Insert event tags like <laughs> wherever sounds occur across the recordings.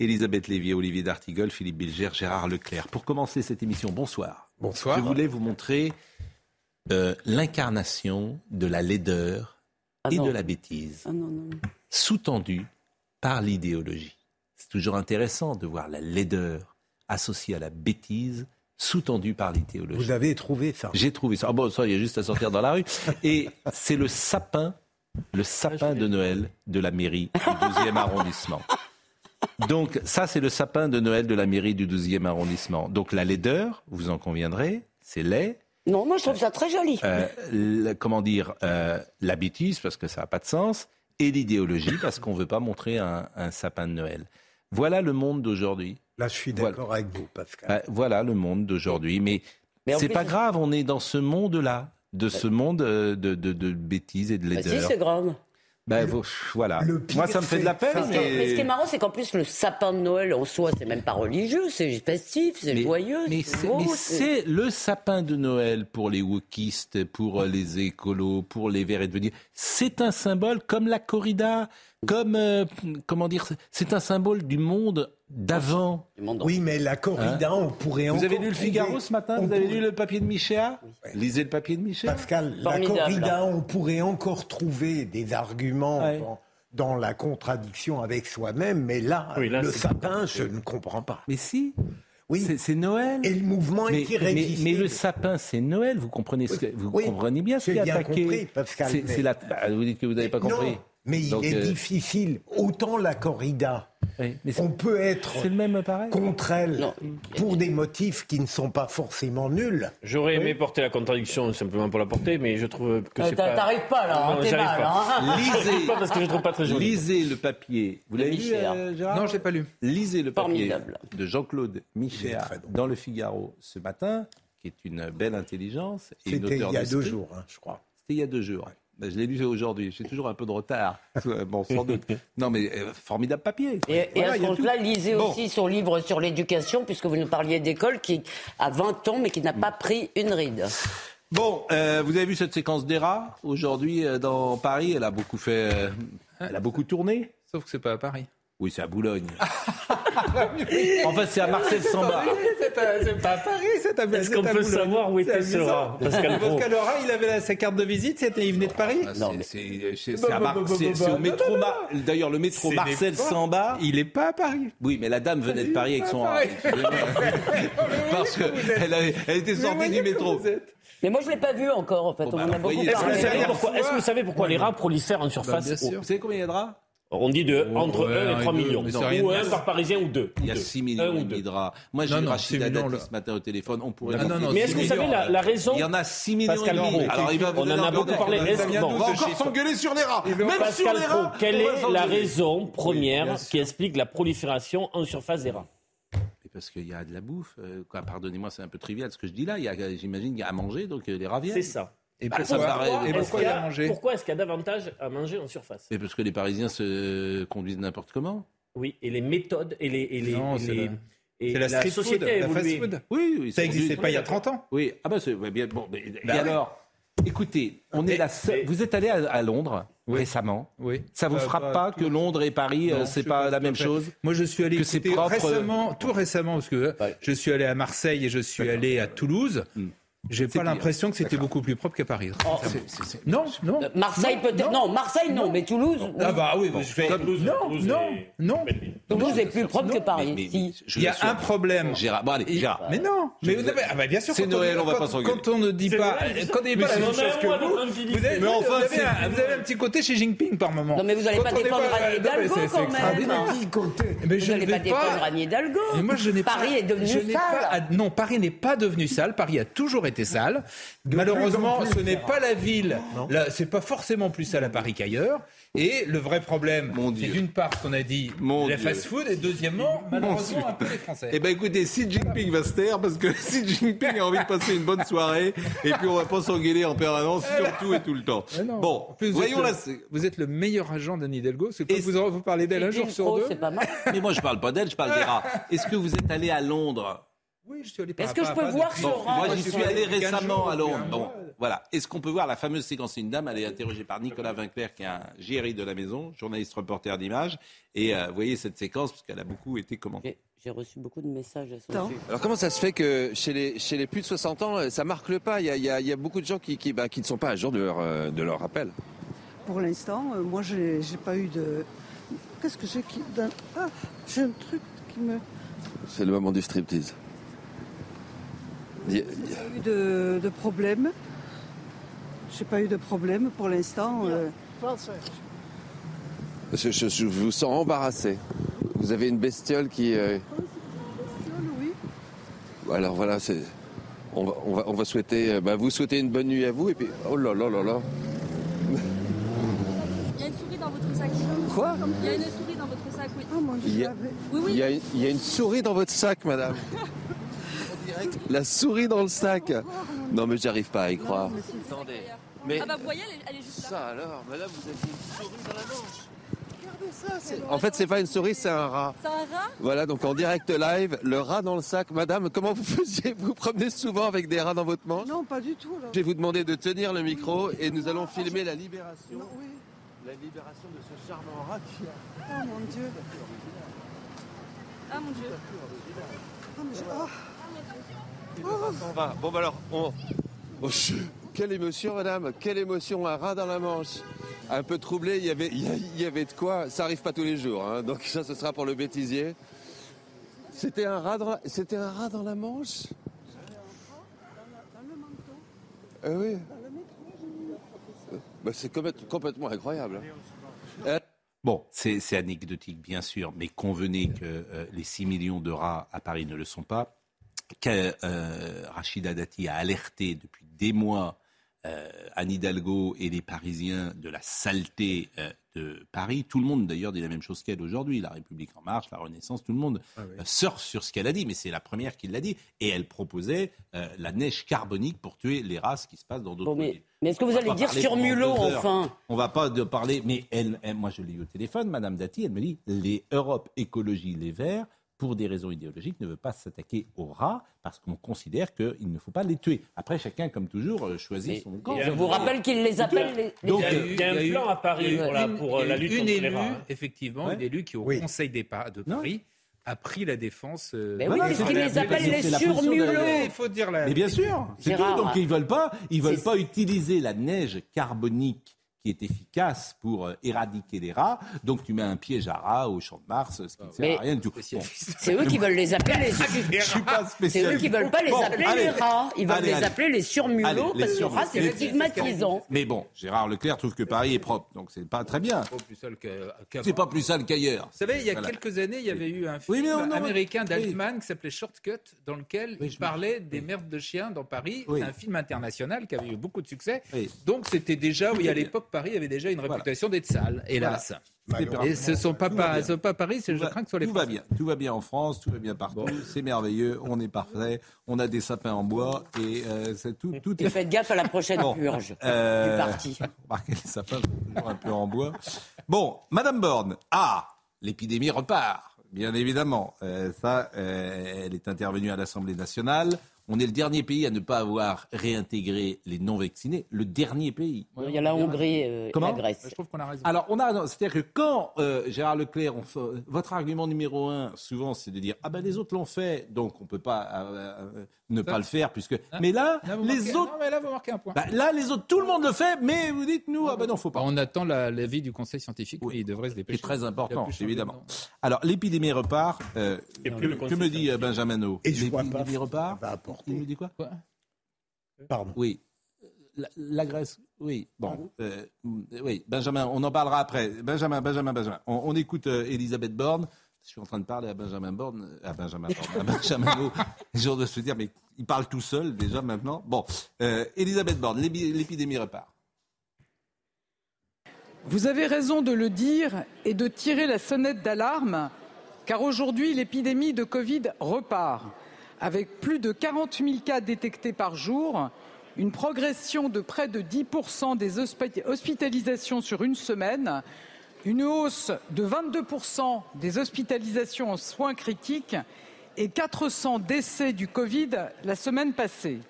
Elisabeth Lévy, Olivier D'Artigol, Philippe Bilger, Gérard Leclerc. Pour commencer cette émission, bonsoir. Bonsoir. Je voulais vous montrer euh, l'incarnation de la laideur Ah et non. de la bêtise, Ah non, non. sous-tendue par l'idéologie. C'est toujours intéressant de voir la laideur associée à la bêtise, sous-tendue par l'idéologie. Vous avez trouvé ça J'ai trouvé ça. Ah bon, ça, il y a juste à sortir dans la rue. Et c'est le sapin, le sapin de Noël de la mairie du 12e arrondissement. Donc, ça, c'est le sapin de Noël de la mairie du 12e arrondissement. Donc, la laideur, vous en conviendrez, c'est laid. Non, moi je trouve ça très joli. Euh, comment dire, euh, la bêtise, parce que ça n'a pas de sens, et l'idéologie, parce qu'on ne veut pas montrer un, un sapin de Noël. Voilà le monde d'aujourd'hui. Là, je suis Voilà. d'accord avec vous, Pascal. Euh, voilà le monde d'aujourd'hui. Mais, Mais c'est plus, pas grave, on est dans ce monde-là, de ce monde de, de, de bêtises et de Bah, si, laideur. c'est grave. Ben, voilà. le pire, Moi, ça me fait de la peine. Mais... Mais, ce qui est marrant, c'est qu'en plus, le sapin de Noël en soi, c'est même pas religieux, c'est festif, c'est mais- joyeux, mais c'est c'est beau. mais c'est- c'est le sapin de Noël pour les wokistes, pour euh, les écolos, pour les verts et de venir. C'est un symbole comme la corrida, comme euh, comment dire, c'est un symbole du monde d'avant. Oui, mais la corrida, on pourrait Hein Vous encore avez lu le Figaro trouver- ce matin on Vous avez pourrait- lu le papier de Michéa Lisez le papier de Michéa. Pascal, la corrida, on pourrait encore trouver des arguments Ouais. dans, dans la contradiction avec soi-même, mais là, Oui, là, le sapin, je ne comprends pas. Mais si, Oui, c'est- Noël. et le mouvement Mais, est mais- irrésistible. mais le sapin, c'est Noël. Vous comprenez, ce que- vous Oui, comprenez bien ce qui est bien attaqué. compris, Pascal, C'est- la- bah, vous dites que vous n'avez pas compris. Non, mais il Donc, est euh, difficile. Autant la corrida, oui, on peut être c'est le même pareil. contre elle Non. pour des motifs qui ne sont pas forcément nuls. J'aurais aimé porter la contradiction simplement pour la porter, mais je trouve que Euh, c'est pas. T'arrives pas là, hein, Non, t'es j'arrive mal. pas. hein. <laughs> Lisez, Pas parce que je trouve pas très joli. lisez le papier. Vous l'avez lu, euh, Gérard Non, je l'ai pas lu. Lisez le papier Formidable. de Jean-Claude Michéa dans le Figaro ce matin, qui est une belle intelligence et une C'était il y a deux jours, hein, je crois. C'était il y a deux jours. Ben, je l'ai lu aujourd'hui. J'ai toujours un peu de retard. <laughs> Euh, Bon, sans doute. Non, mais euh, formidable papier. Et, et Voilà, à ce compte-là, tout. lisez Bon. aussi son livre sur l'éducation, puisque vous nous parliez d'école qui a 20 ans, mais qui n'a pas pris une ride. Bon, euh, vous avez vu cette séquence d'ERA aujourd'hui euh, dans Paris? Elle a beaucoup fait. euh, elle a beaucoup tourné. Sauf que c'est pas à Paris. Oui, c'est à Boulogne. <laughs> en fait, c'est à Marcel Samba. C'est pas à Paris, c'est à Est-ce qu'on peut savoir où était ce rat Pascal Pro Parce que le rat, il avait la- sa carte de visite, c'était, il venait de Paris. Ah, Non, c'est- mais- c'est- Bah, bah, bah, bah, au bah, métro. D'ailleurs, le métro Ce Marcel n'est pas- Samba. Il est pas à Paris. Oui, mais la dame venait de Paris avec son rat. <laughs> Parce qu'elle elle était sortie du métro. Mais moi, je l'ai pas vu encore, en fait. Bah, Est-ce que, vous savez dernière pourquoi, fois- est-ce que vous savez pourquoi les rats prolifèrent en Bah, surface bien sûr. Vous savez combien il y a de rats On dit de, Oh, entre ouais, 1 et un 3 et deux, millions. mais c'est Non, ou de un plus. par parisien ou deux. Il y a Deux. 6 Un millions rats. Moi, j'ai Non, eu non, Rachida Dati ce matin au téléphone. On pourrait. Ah, non, non, Mais est-ce que vous savez la, la raison Il y en a 6 millions Pascal. Pro. Alors, il va On en a beaucoup parlé. On va encore s'engueuler sur les rats. Même Pascal sur les rats. quelle est la raison première qui explique la prolifération en surface des rats? Mais Parce qu'il y a de la bouffe. euh, Pardonnez-moi, c'est un peu trivial ce que je dis là. Il y a- J'imagine qu'il y a à manger, donc euh, les rats viennent. C'est ça. Et Bah, pourquoi, ça me paraît- et Est-ce pourquoi qu'il il y a mangé Pourquoi est-ce qu'il y a davantage à manger en surface? Et parce que les Parisiens se conduisent n'importe comment. Oui, et les méthodes et les. Et les, Non, et c'est les- la- C'est la street food, société a la fast food. Oui, oui. Ça n'existait pas il y a 30 ans. Oui, ah bah c'est ouais, bien. Bon, mais- Bah et alors? Écoutez, on est Mais- la seule- mais- Vous êtes allé à, à Londres Oui. récemment. Oui. Ça vous Euh, frappe bah, pas que Londres et Paris, euh, c'est pas la même chose Moi, je suis allé Que propre, récemment, tout récemment, parce que Ouais. je suis allé à Marseille et je suis allé à Toulouse. Hmm. J'ai pas l'impression que c'était beaucoup plus propre qu'à Paris. Oh. C'est- c'est- c'est- Non, non. Euh, Marseille peut-être. Non, Marseille non, mais Toulouse. oui. Ah bah oui, je fais. Toulouse- non, Toulouse non, est- non. Toulouse est plus propre que Paris. mais- mais- si. Il y a un problème. Gérard, bon allez, Gérard. Mais non, mais vous avez, ah bah bien sûr. C'est quand on Noël, on va pas s'engueuler. Quand on ne dit pas, quand on ne dit mais pas la même chose que vous, vous avez, Mais enfin, vous avez c'est- un, petit côté chez Jinping par moment. Non, mais vous allez pas est défendre Anne non, mais Hidalgo, quand même. extraordinaire. Petit côté. Mais Vous je n'allez ne pas vais défendre pas. Anne Hidalgo. Mais moi, je n'ai Paris pas- est devenu sale. non, Paris n'est pas devenu sale. Paris a toujours été sale. Malheureusement, plus en plus, ce n'est pas la ville. C'est pas forcément plus sale à Paris qu'ailleurs. Et le vrai problème, c'est d'une part ce qu'on a dit, Mon la fast-food, et deuxièmement, malheureusement, un peu les Français. Eh ben écoutez, Xi Jinping va se taire parce que <laughs> Xi Jinping a envie de passer une bonne soirée et puis on va pas s'engueuler en permanence sur tout et tout le temps. Bon, plus, voyons là. Vous êtes le meilleur agent d'Anne Hidalgo. C'est Et que vous, vous parlez d'elle un jour sur deux. c'est pas mal. Mais moi je parle pas d'elle, je parle des <laughs> rats. Est-ce que vous êtes allé à Londres? Oui, je suis allé par Est-ce que je peux pas voir ce rat moi j'y je suis allé allé 15 récemment jours, à Londres. Bon, voilà. Est-ce qu'on peut voir la fameuse séquence une dame Elle est interrogée par Nicolas Vinclair, qui est un GRI de la maison, journaliste reporter d'image. Et euh, vous voyez cette séquence parce qu'elle a beaucoup été commentée. J'ai- reçu beaucoup de messages à son sujet. Alors comment ça se fait que chez les, chez les plus de 60 ans, ça marque le pas? Il y, a, il y a- il y a beaucoup de gens qui, qui, bah, qui ne sont pas à jour de leur, euh, de leur rappel. Pour l'instant, euh, moi, j'ai pas eu de. Qu'est-ce que j'ai qui. d'un- Ah, j'ai un truc qui me. C'est le moment du striptease. Il y a- eu de, de problème. J'ai pas eu de problème pour l'instant. euh. je, je- je vous sens embarrassé. Vous avez une bestiole qui... euh, Oui. Alors voilà, c'est... On va, on, va, on va souhaiter... euh, bah, vous souhaiter une bonne nuit à vous et puis... Oh là là là là Il y a une souris dans votre sac. Quoi? Il y a une souris dans votre sac, oui. Ah, mon Dieu, Il y a- j'avais- Oui, oui. il y, a, une- il y a une souris dans votre sac, madame. <laughs> direct. La souris dans le sac. Non, mais j'arrive pas à y croire. Attendez. Mais... Ah bah vous voyez, elle est, juste là. Ça alors, madame, vous avez une souris dans la manche. Ça, en fait, c'est pas une souris, c'est un rat. C'est un rat? Voilà, donc en direct live, le rat dans le sac. Madame, comment vous faisiez <laughs> Vous promenez souvent avec des rats dans votre manche? Non, pas du tout. Là. Je vais vous demander de tenir le micro oui, et nous allons filmer ah, la libération. Non, oui. La libération de ce charmant rat qui a. Oh mon dieu Ah mon dieu Ah, mais je... oh. Bon, bah alors, on. Oh, quelle émotion, madame Quelle émotion, un rat dans la manche un peu troublé, il y avait, de quoi. Ça arrive pas tous les jours, hein. donc ça, ce sera pour le bêtisier. C'était un rat dans la, c'était un rat dans la manche? Dans le, dans le oui. Bah, c'est complètement incroyable. Hein. Euh, bon, c'est anecdotique bien sûr, mais convenez que euh, les 6 millions de rats à Paris ne le sont pas. Que euh, Rachida Dati a alerté depuis des mois euh, Anne Hidalgo et les Parisiens de la saleté euh, de Paris? Tout le monde, d'ailleurs, dit la même chose qu'elle aujourd'hui. La République En Marche, la Renaissance, tout le monde euh, surfe sur ce qu'elle a dit, mais c'est la première qui l'a dit. Et elle proposait euh, la neige carbonique pour tuer les rats, ce qui se passe dans d'autres Bon, mais, villes. mais est-ce que On vous va allez pas dire sur Mulot, enfin? On va pas de parler, mais elle, elle- moi je l'ai eu au téléphone, Madame Dati, elle me dit les Europe Écologie Les Verts, pour des raisons idéologiques, ne veut pas s'attaquer aux rats parce qu'on considère qu'il ne faut pas les tuer. Après, chacun, comme toujours, euh, choisit son camp. Je vous rappelle qu'il les appelle les. Donc, Il y a eu- il y a un plan à Paris, pour, euh, la lutte une contre les élue, rats, hein. effectivement, Ouais. une élue qui, au Oui. Conseil des Pa- de Non. Paris, a pris la défense. euh, Mais oui, parce les appelle c'est les surmulots. Il faut dire la. Mais bien sûr, c'est tout. Donc ils veulent pas, ils veulent pas utiliser la neige carbonique qui est efficace pour euh, éradiquer les rats. Donc tu mets un piège à rats au champ de Mars, ce qui ne sert à rien du tout. Bon. C'est eux qui veulent les appeler les. Je suis pas C'est eux qui veulent pas les Bon, appeler allez. les rats. Ils veulent Allez, les allez. appeler les surmulots parce que surmulots. rat c'est stigmatisant. Mais bon, Gérard Leclerc trouve que Paris est propre, donc c'est pas très bien. C'est pas plus sale qu'ailleurs. Vous savez, il y a Voilà. quelques années, il y avait eu un film américain oui. d'Altman qui s'appelait Shortcut, dans lequel Oui, il parlait des merdes de chiens dans Paris. C'est un film international qui avait eu beaucoup de succès. Oui. Donc c'était déjà, oui, à l'époque, Paris avait déjà une réputation d'être sale, hélas. Et ce sont pas, ce Paris, c'est- je va- crains que ce soit les tout va bien, tout va bien en France, tout va bien partout, c'est merveilleux, on est parfait, on a des sapins en bois et euh, c'est tout, tout Et est faites gaffe à la prochaine Bon, purge euh, du parti. <laughs> Remarquez, les sapins sont toujours un peu en bois. Bon, Madame Borne, ah, l'épidémie repart, bien évidemment. Euh, ça, euh, elle est intervenue à l'Assemblée nationale. On est le dernier pays à ne pas avoir réintégré les non-vaccinés. Le dernier pays. Il y a la Hongrie euh, et Comment la Grèce. Je trouve qu'on a raison. Alors, on a, c'est-à-dire que quand euh, Gérard Leclerc, on fait- votre argument numéro un, souvent, c'est de dire ah ben les autres l'ont fait, donc on peut pas euh, ne Ça- pas le faire puisque. Hein mais là, les marquez- autres, non, mais là, vous marquez un point. bah, là les autres, tout le monde le fait, mais vous dites nous ah ben non, faut pas. On attend la- l'avis du Conseil scientifique, Oui. mais il devrait se C'est dépêcher. très Il a important, évidemment. Alors l'épidémie repart. euh, Et que, plus que conseil me dit Benjamin No Et je vois pas L'épidémie repart. Il me dit quoi Quoi Pardon. Oui. La, la Grèce, oui. Bon, euh, oui, Benjamin, on en parlera après. Benjamin, Benjamin, Benjamin. On, on écoute euh, Elisabeth Borne. Je suis en train de parler à Benjamin Borne, à Benjamin Borne, à Benjamin <laughs> de se dire, mais il parle tout seul déjà maintenant. Bon, euh, Elisabeth Borne, l'épi- l'épidémie repart. Vous avez raison de le dire et de tirer la sonnette d'alarme, car aujourd'hui l'épidémie de Covid repart, avec plus de 40 000 cas détectés par jour, une progression de près de 10 des hospitalisations sur une semaine, une hausse de 22% des hospitalisations en soins critiques et 400 décès du Covid la semaine passée.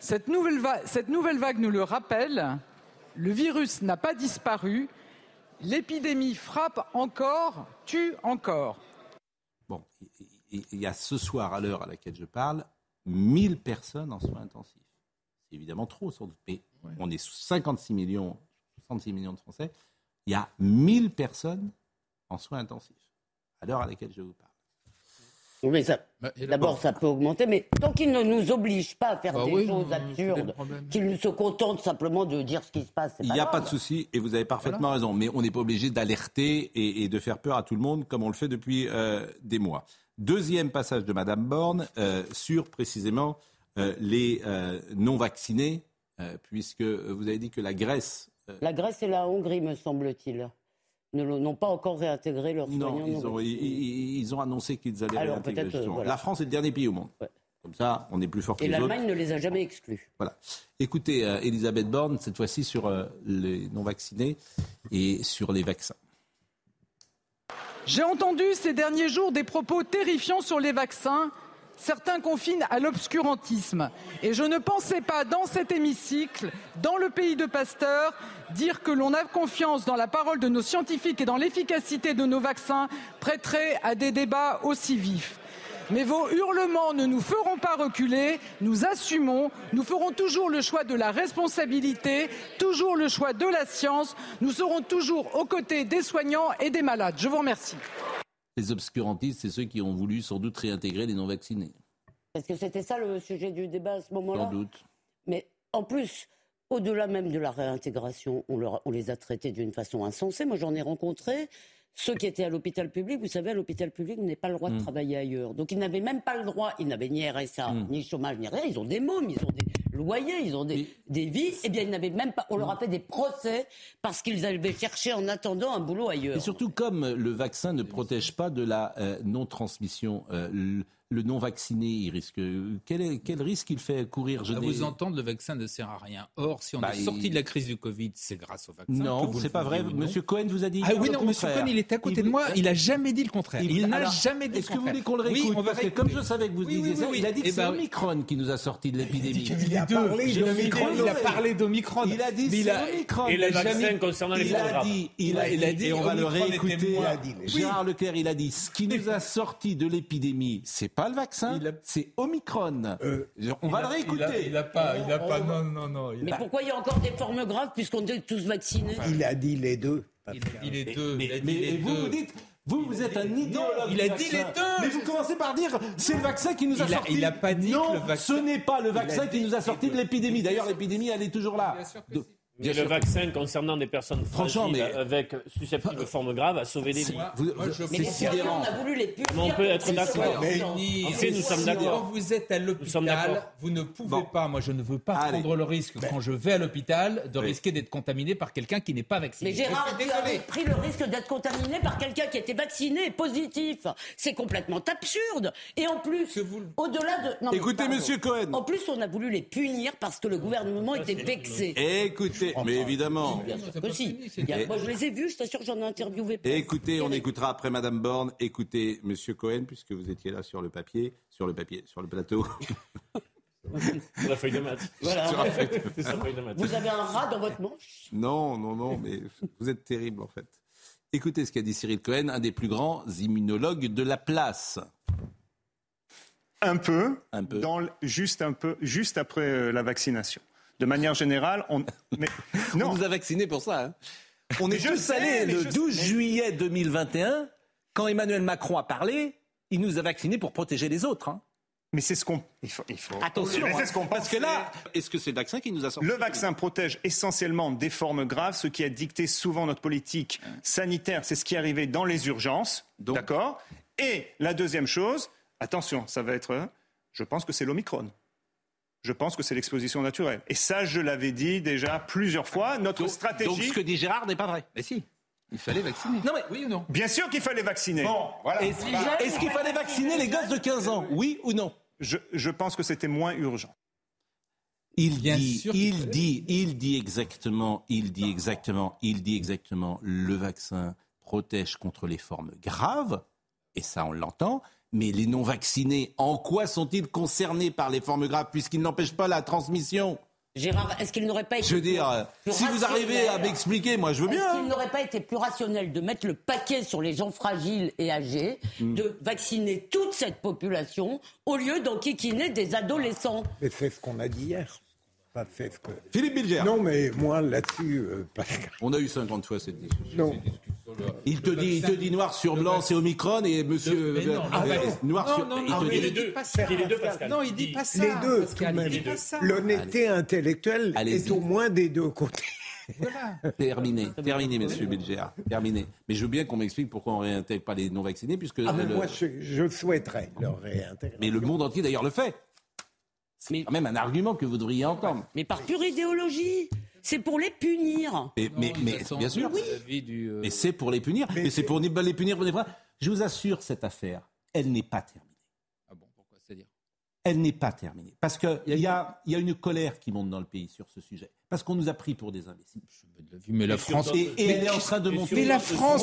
Cette nouvelle, cette nouvelle vague nous le rappelle, le virus n'a pas disparu. L'épidémie frappe encore, tue encore. Il y a ce soir, à l'heure à laquelle je parle, 1000 personnes en soins intensifs. C'est évidemment trop, sans doute. Mais on est sous 56 millions, 66 millions de Français. Il y a 1000 personnes en soins intensifs, à l'heure à laquelle je vous parle. Mais bah, d'abord, ça peut augmenter, mais tant qu'ils ne nous obligent pas à faire bah des choses absurdes, qu'ils se contentent simplement de dire ce qui se passe. Il n'y a pas de souci, et vous avez parfaitement raison, mais on n'est pas obligé d'alerter et, de faire peur à tout le monde comme on le fait depuis euh, des mois. Deuxième passage de Madame Borne euh, sur précisément euh, les non-vaccinés, puisque vous avez dit que la Grèce. La Grèce et la Hongrie, me semble-t-il n'ont pas encore réintégré leurs soignants. Non, ils ont, ils, ont annoncé qu'ils allaient réintégrer. Euh, La France est le dernier pays au monde. Comme ça, on est plus fort que les autres. Et l'Allemagne ne les a jamais exclus. Voilà. Écoutez, euh, Elisabeth Borne, cette fois-ci sur euh, les non-vaccinés et sur les vaccins. J'ai entendu ces derniers jours des propos terrifiants sur les vaccins certains confinent à l'obscurantisme. Et je ne pensais pas, dans cet hémicycle, dans le pays de Pasteur, dire que l'on a confiance dans la parole de nos scientifiques et dans l'efficacité de nos vaccins prêterait à des débats aussi vifs. Mais vos hurlements ne nous feront pas reculer, nous assumons, nous ferons toujours le choix de la responsabilité, toujours le choix de la science, nous serons toujours aux côtés des soignants et des malades. Je vous remercie. Les obscurantistes, c'est ceux qui ont voulu sans doute réintégrer les non-vaccinés. Est-ce que c'était ça le sujet du débat à ce moment-là Sans doute. Mais en plus, au-delà même de la réintégration, on, on les a traités d'une façon insensée. Moi, j'en ai rencontré ceux qui étaient à l'hôpital public, vous savez, à l'hôpital public, n'avez pas le droit de hmm. travailler ailleurs. Donc ils n'avaient même pas le droit, ils n'avaient ni RSA, hmm. ni chômage, ni rien. Ils ont des mômes, ils ont des loyers, ils ont des, des vies. Eh bien, ils n'avaient même pas. On leur a fait des procès parce qu'ils avaient cherché en attendant un boulot ailleurs. Et surtout, comme le vaccin ne protège pas de la euh, non-transmission, euh, le non-vacciné, il risque. Quel, quel risque il fait courir? Je À vous entendre, le vaccin ne sert à rien. Or, si on bah, est sorti de la crise du Covid, c'est grâce au vaccin. Non, c'est pas vrai. Monsieur Cohen vous a dit. Ah oui, non, Monsieur Cohen, il est à côté de moi. Il a jamais dit le contraire. Il, n'a jamais dit le contraire. Est-ce que vous voulez qu'on le réécoute? oui, Parce que comme je savais que vous disiez ça, il a dit que eh c'est ben, Omicron qui nous a sorti de l'épidémie. Il a parlé d'Omicron. Il a parlé d'Omicron. Il a dit c'est Omicron. Et le vaccin concernant les Il a dit, et on va le réécouter. Gérard Leclerc, il a dit ce qui nous a sorti de l'épidémie, c'est pas le vaccin, c'est Omicron. Euh, on va le réécouter. Il n'a pas, il a pas, non, non, non. Mais pourquoi il y a encore des formes graves puisqu'on est tous vaccinés Il a dit les deux. Il a dit les deux. Mais, vous, vous dites, vous, vous êtes un idéologue. il a dit les deux. Mais vous commencez par dire c'est le vaccin qui nous a sorti. Il n'a pas dit non, le vaccin. ce n'est pas le vaccin qui nous a sorti de l'épidémie. D'ailleurs, l'épidémie, elle est toujours là. Mais le vaccin concernant des personnes Franchement, mais... avec susceptibles de formes graves a sauvé des vies. C'est sidérant. On a voulu les punir. on peut être d'accord. Ici, nous sommes d'accord. Quand vous êtes à l'hôpital, vous ne pouvez pas, moi je ne veux pas prendre le risque, ben. quand je vais à l'hôpital, de risquer d'être contaminé par quelqu'un qui n'est pas vacciné. Mais Gérard, tu avais pris le risque d'être contaminé par quelqu'un qui était vacciné, positif. C'est complètement absurde. Et en plus, au-delà de... Écoutez, Monsieur Cohen. En plus, on a voulu les punir parce que le gouvernement était vexé. Écoutez mais évidemment. Moi, je les ai vus, je t'assure, j'en ai interviewé. Écoutez, on écoutera après Madame Borne. Écoutez, Monsieur Cohen, puisque vous étiez là sur le papier, sur le papier, sur le plateau. <laughs> Sur la feuille de maths. Voilà. <laughs> Vous avez un rat dans votre manche? Non, non, non, mais vous êtes terrible en fait. Écoutez ce qu'a dit Cyril Cohen, un des plus grands immunologues de la place. Un peu, un peu. Dans, juste un peu, juste après euh, la vaccination de manière générale, on. <laughs> non. on nous a vaccinés pour ça. Hein. On est tous allés le 12 juillet 2021, quand Emmanuel Macron a parlé, il nous a vaccinés pour protéger les autres. Hein. Mais c'est ce qu'on. Il faut, Attention, c'est ce qu'on parce que là, est-ce que c'est le vaccin qui nous a sorti Le vaccin protège essentiellement des formes graves, ce qui a dicté souvent notre politique sanitaire. C'est ce qui est arrivé dans les urgences, d'accord? Et la deuxième chose, attention, ça va être. Je pense que c'est l'Omicron. Je pense que c'est l'exposition naturelle. Et ça, je l'avais dit déjà plusieurs fois. Notre stratégie. Donc ce que dit Gérard n'est pas vrai. Mais si. Il fallait vacciner. Non mais oui ou non Bien sûr qu'il fallait vacciner. Bon, voilà. Est-ce est qu'il fallait vacciner les gosses de 15 ans Oui ou non? Je, je pense que c'était moins urgent. Il dit, il dit, il dit exactement, il dit exactement, il dit exactement, le vaccin protège contre les formes graves, et ça on l'entend, mais les non-vaccinés, en quoi sont-ils concernés par les formes graves puisqu'ils n'empêchent pas la transmission? Gérard, est-ce qu'il n'aurait pas été. Je veux dire, si vous arrivez à m'expliquer, moi je veux bien. Est-ce qu'il n'aurait pas été plus rationnel de mettre le paquet sur les gens fragiles et âgés, Hmm. de vacciner toute cette population, au lieu d'enquiquiner des adolescents? Mais c'est ce qu'on a dit hier. Fait ce que... Philippe Bilger. Non, mais moi là-dessus, euh, Pascal. On a eu 50 fois cette discussion. Non. Il te dit, il te dit noir sur blanc, c'est Omicron et monsieur Mais non, euh, ah, euh, ouais. noir Non, sur. non, il non, te dit- il dit pas ça. Les deux, Pascal. Non, il dit pas ça. Les deux, tout même. L'honnêteté intellectuelle est au moins des deux côtés. Voilà. <laughs> Terminé, terminé, monsieur Bilger, terminé. Mais je veux bien qu'on m'explique pourquoi on ne réintègre pas les non-vaccinés, puisque Ah, le- moi, je, je souhaiterais leur réintégrer. mais le monde entier d'ailleurs le fait. C'est quand même un argument que vous devriez entendre. Mais par pure idéologie C'est pour les punir Mais, mais, Non, mais ça sent bien sûr, la vie du, euh, mais c'est pour les punir, mais, c'est pour les punir pour les punir. Je vous assure, cette affaire, elle n'est pas terminée. Ah bon, pourquoi C'est-à-dire? Elle n'est pas terminée. Parce qu'il y a, il y a une colère qui monte dans le pays sur ce sujet. Parce qu'on nous a pris pour des imbéciles. Mais la France. Et, et elle est en train de monter Mais la France,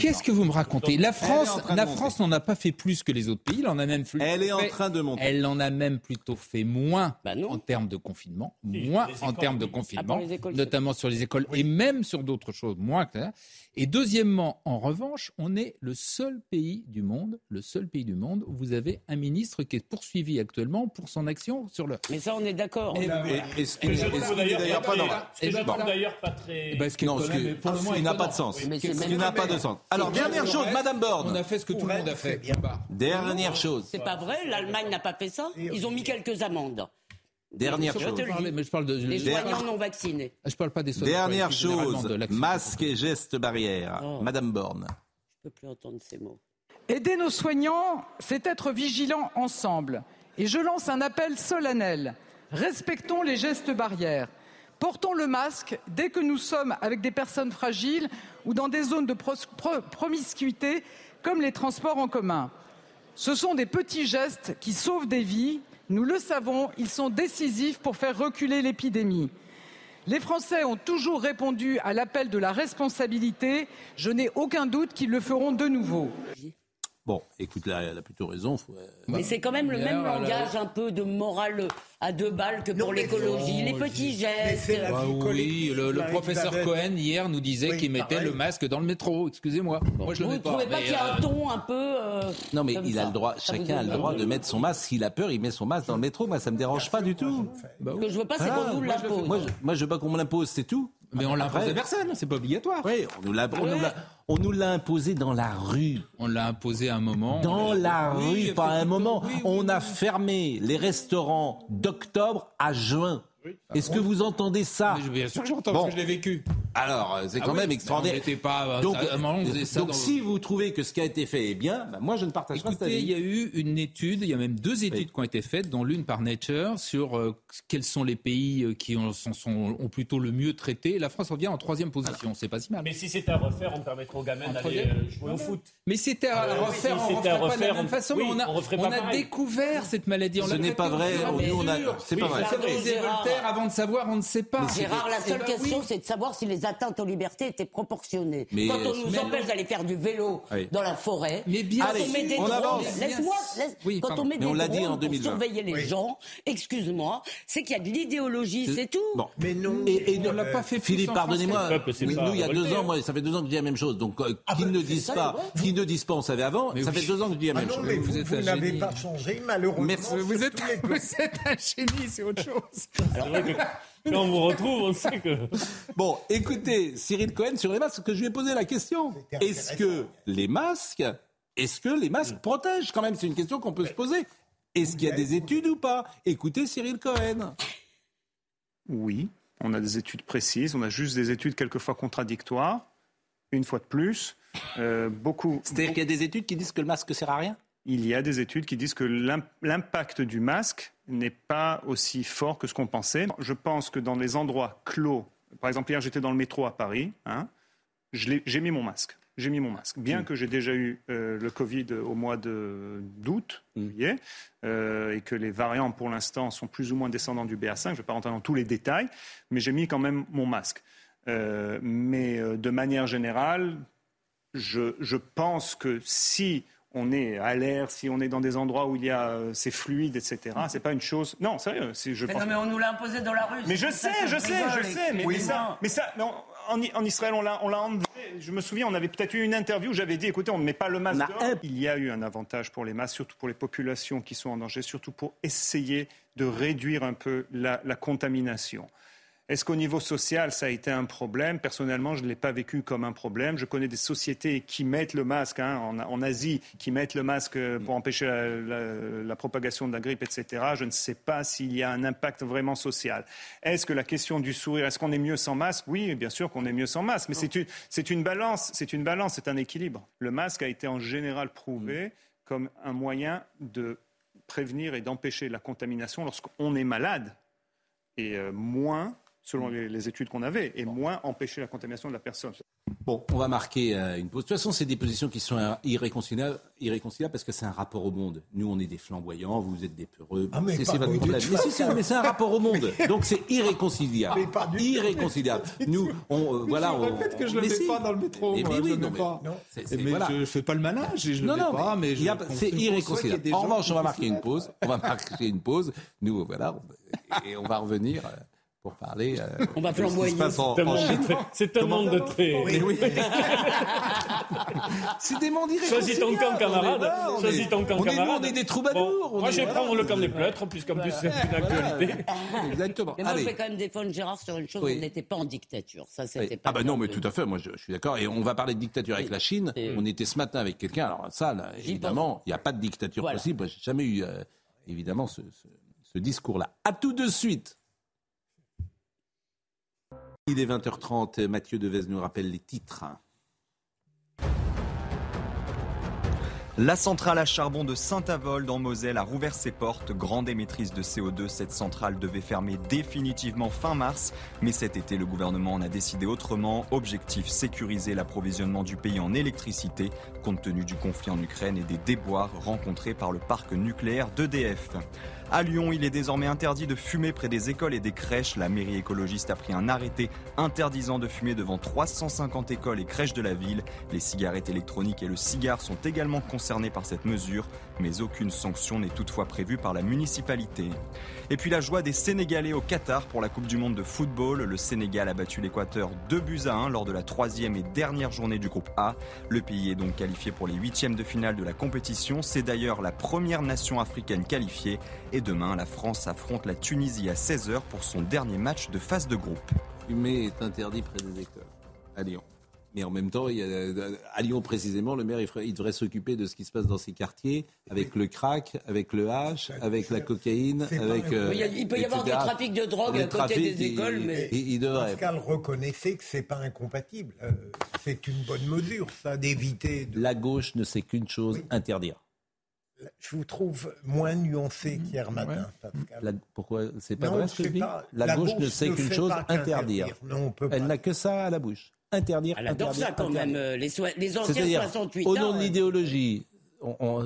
qu'est-ce que vous me racontez La France, la. France n'en a pas fait plus que les autres pays. Elle en a même plus. Elle est en fait- train de monter. Elle en a même plutôt fait moins Bah en termes de confinement, moins en termes de oui. Ah, confinement, c'est notamment sur les écoles et même sur d'autres choses, moins que ça. Et deuxièmement, en revanche, on est le seul pays du monde, le seul pays du monde où vous avez un ministre qui est poursuivi actuellement pour son action sur le. Mais ça, on est d'accord. Et- et- Et je trouve est d'ailleurs pas très- normal ce que je trouve bon. d'ailleurs pas très. Bah, ce Non, ce qui, ce n'a pas de sens. Ce qui n'a pas pas de sens. Alors, dernière chose, reste, Madame On Borne. a fait ce que tout le monde a fait. Bah, Dernière chose. C'est pas vrai, l'Allemagne n'a pas fait ça. Ils ont mis quelques amendes. Dernière chose. le dis. parler- mais je parle de. Les je- soignants non vaccinés. je parle pas des soignants, Dernière chose. de. Masque et gestes barrières. Oh. Madame Borne. Je peux plus entendre ces mots. Aider nos soignants, c'est être vigilants ensemble. Et je lance un appel solennel. Respectons les gestes barrières. Portons le masque dès que nous sommes avec des personnes fragiles ou dans des zones de pros- pro- promiscuité comme les transports en commun. Ce sont des petits gestes qui sauvent des vies. Nous le savons, ils sont décisifs pour faire reculer l'épidémie. Les Français ont toujours répondu à l'appel de la responsabilité. Je n'ai aucun doute qu'ils le feront de nouveau. Bon, écoute, là, elle a plutôt raison. Faut, euh, Mais c'est quand même le même alors, langage un peu de morale à deux balles que pour l'écologie. Les petits gestes. la Ah vie oui, le, professeur. Cohen hier nous disait Oui, qu'il mettait pareil. le masque dans le métro. Excusez-moi. Moi je le Vous ne trouvez pas qu'il y a euh, un ton un peu. euh, Non, mais il ça a le droit, Ça chacun a le droit de mettre son masque. S'il a peur, il met son masque dans le métro. Moi, ça me dérange pas du tout. Ce que je veux pas, c'est Ah, qu'on nous l'impose. Moi, je, je veux pas qu'on me l'impose, c'est tout. Mais on l'impose à personne, c'est pas obligatoire. Oui, on nous l'a on nous l'a- imposé dans la rue. On l'a imposé à un moment. Dans l'a- Oui, rue, pas à un moment. oui, oui, on a fermé les restaurants d'octobre à juin. Est-ce que vous entendez ça Mais je- Bien sûr que j'entends, Bon. parce que je l'ai vécu. Alors, euh, c'est Ah quand oui, même extraordinaire. pas- donc, ça- ça dans- si vous trouvez que ce qui a été fait est bien, bah, moi je ne partage pas cet Écoutez, avis. il y a eu une étude, il y a même deux études Oui. qui ont été faites, dont l'une par Nature, sur euh, quels sont les pays euh, qui ont, sont- sont- ont plutôt le mieux traité. La France revient en troisième position, c'est pas si mal. Mais si c'était à refaire, on permettrait aux gamins d'aller jouer au foot. Mais c'était à Euh, refaire, si on c'était referait à pas de la refaire, même on- façon, oui, mais on a, on pas a découvert cette maladie. Ce n'est pas vrai, c'est pas vrai. Avant de savoir, on ne sait pas. Gérard, la seule Eh ben question, oui. c'est de savoir si les atteintes aux libertés étaient proportionnées. Mais- Quand on nous Mais empêche d'aller faire du vélo Oui. dans la forêt, Mais bien quand Allez, on met des on drones, laisse-moi, laisse- Oui, quand pardon. on met Mais des on l'a dit drones en pour 2020. surveiller les Oui. gens, excuse-moi, c'est qu'il y a de l'idéologie, c'est tout. Bon. Mais non. Et, et On l'a pas fait Philippe, pardonnez-moi. nous, il y a deux ans, moi, ça fait deux ans que je dis la même chose. Donc, euh, Ah qui bah, ne disent pas, ouais. qui ne disent pas, on savait avant. Ça fait deux ans que je dis la Ah même non, chose. mais Vous n'avez pas changé, malheureusement. Vous êtes un génie, c'est autre chose. <laughs> C'est vrai que quand on vous retrouve, on sait que. Bon, écoutez, Cyril Cohen sur les masques, que je lui ai posé la question. Est-ce que les masques, est-ce que les masques protègent quand même? C'est une question qu'on peut se poser. Est-ce qu'il y a des études ou pas? Écoutez Cyril Cohen. Oui, on a des études précises, on a juste des études quelquefois contradictoires. Une fois de plus, euh, beaucoup. C'est-à-dire qu'il y a des études qui disent que le masque sert à rien? Il y a des études qui disent que l'im- l'impact du masque n'est pas aussi fort que ce qu'on pensait. Je pense que dans les endroits clos, par exemple hier j'étais dans le métro à Paris, hein, j'ai mis mon masque. J'ai mis mon masque. Bien que j'ai déjà eu euh, le Covid au mois d'août, juillet, euh, et que les variants pour l'instant sont plus ou moins descendants du BA5, je ne vais pas rentrer dans tous les détails, mais j'ai mis quand même mon masque. Euh, mais de manière générale, je, je pense que si on est à l'air, si on est dans des endroits où il y a euh, c'est fluide, etc. C'est pas une chose. Non, sérieux. Je mais pense non, mais on nous l'a imposé dans la rue. Mais je sais, je sais, je sais. Mais, ça, mais ça, en, en, Israël, on l'a, on l'a enlevé. Je me souviens, on avait peut-être eu une interview où j'avais dit, écoutez, on ne met pas le masque. Dehors. Il y a eu un avantage pour les masques, surtout pour les populations qui sont en danger, surtout pour essayer de réduire un peu la, la contamination. Est-ce qu'au niveau social, ça a été un problème? Personnellement, je ne l'ai pas vécu comme un problème. Je connais des sociétés qui mettent le masque, hein, en, Asie, qui mettent le masque pour empêcher la, propagation de la grippe, etc. Je ne sais pas s'il y a un impact vraiment social. Est-ce que la question du sourire, est-ce qu'on est mieux sans masque? Oui, bien sûr qu'on est mieux sans masque, mais c'est une, une, balance, c'est une balance, c'est un équilibre. Le masque a été en général prouvé comme un moyen de prévenir et d'empêcher la contamination lorsqu'on est malade et euh, moins selon les, études qu'on avait, et moins empêcher la contamination de la personne. Bon, on va marquer euh, une pause. De toute façon, c'est des positions qui sont euh, irréconciliables, irréconciliables parce que c'est un rapport au monde. Nous, on est des flamboyants, vous êtes des peureux. Ah, c'est votre problème. Mais, c'est un rapport au monde. Donc c'est irréconciliable. irréconciliable. Nous, on, euh, voilà. Je répète que je ne le mets pas dans le métro. Mais, oui, non, pas. mais je ne fais pas le manage et je ne le fais pas. Mais, c'est irréconciliable. En revanche, on va marquer une pause. On va marquer une pause. Nous, voilà. Et on va revenir pour parler. Euh, <laughs> on va flamboyer. C'est un monde de traits. Oui, oui. <laughs> c'est des mondes Choisis ton camp, camarade. Choisis ton camp, camarade. On est des troubadours. moi, je vais prendre le camp des pleutres, puisqu'en plus, c'est une actualité. Exactement. Mais moi, je vais quand même défendre Gérard sur une chose. On n'était pas en dictature. Ça, c'était pas. Ah, bah non, mais tout à fait. Moi, je, suis d'accord. Et on va parler de dictature avec la Chine. On était ce matin avec quelqu'un. Alors, ça, évidemment, il n'y a pas de dictature possible. J'ai jamais eu, euh, évidemment, ce discours-là. À tout de suite. Il est 20h30. Mathieu Devez nous rappelle les titres. La centrale à charbon de Saint-Avold en Moselle a rouvert ses portes. Grande émettrice de CO2, cette centrale devait fermer définitivement fin mars. Mais cet été, le gouvernement en a décidé autrement. Objectif sécuriser l'approvisionnement du pays en électricité, compte tenu du conflit en Ukraine et des déboires rencontrés par le parc nucléaire d'EDF. À Lyon, il est désormais interdit de fumer près des écoles et des crèches. La mairie écologiste a pris un arrêté interdisant de fumer devant 350 écoles et crèches de la ville. Les cigarettes électroniques et le cigare sont également concernés par cette mesure, mais aucune sanction n'est toutefois prévue par la municipalité. Et puis la joie des Sénégalais au Qatar pour la Coupe du Monde de football. Le Sénégal a battu l'Équateur 2 buts à 1 lors de la troisième et dernière journée du groupe A. Le pays est donc qualifié pour les huitièmes de finale de la compétition. C'est d'ailleurs la première nation africaine qualifiée. Et demain, la France affronte la Tunisie à 16h pour son dernier match de phase de groupe. Fumer est interdit près des écoles. Mais en même temps, il y a, à Lyon précisément, le maire il, devrait s'occuper de ce qui se passe dans ces quartiers, avec le crack, avec le hache, avec la cocaïne, avec. Euh, il peut y avoir du trafic de drogue à côté des écoles, mais il, devrait. Pascal reconnaissait que c'est pas incompatible. Euh, c'est une bonne mesure, ça, d'éviter. La gauche ne sait qu'une chose interdire. Je vous trouve moins nuancé qu'hier matin, Pascal. pourquoi C'est pas vrai ce que je dis La, gauche, ne sait qu'une chose interdire. Elle n'a que ça à la bouche interdire. Elle adore ça quand même, euh, les, les anciens 68 Au nom de l'idéologie,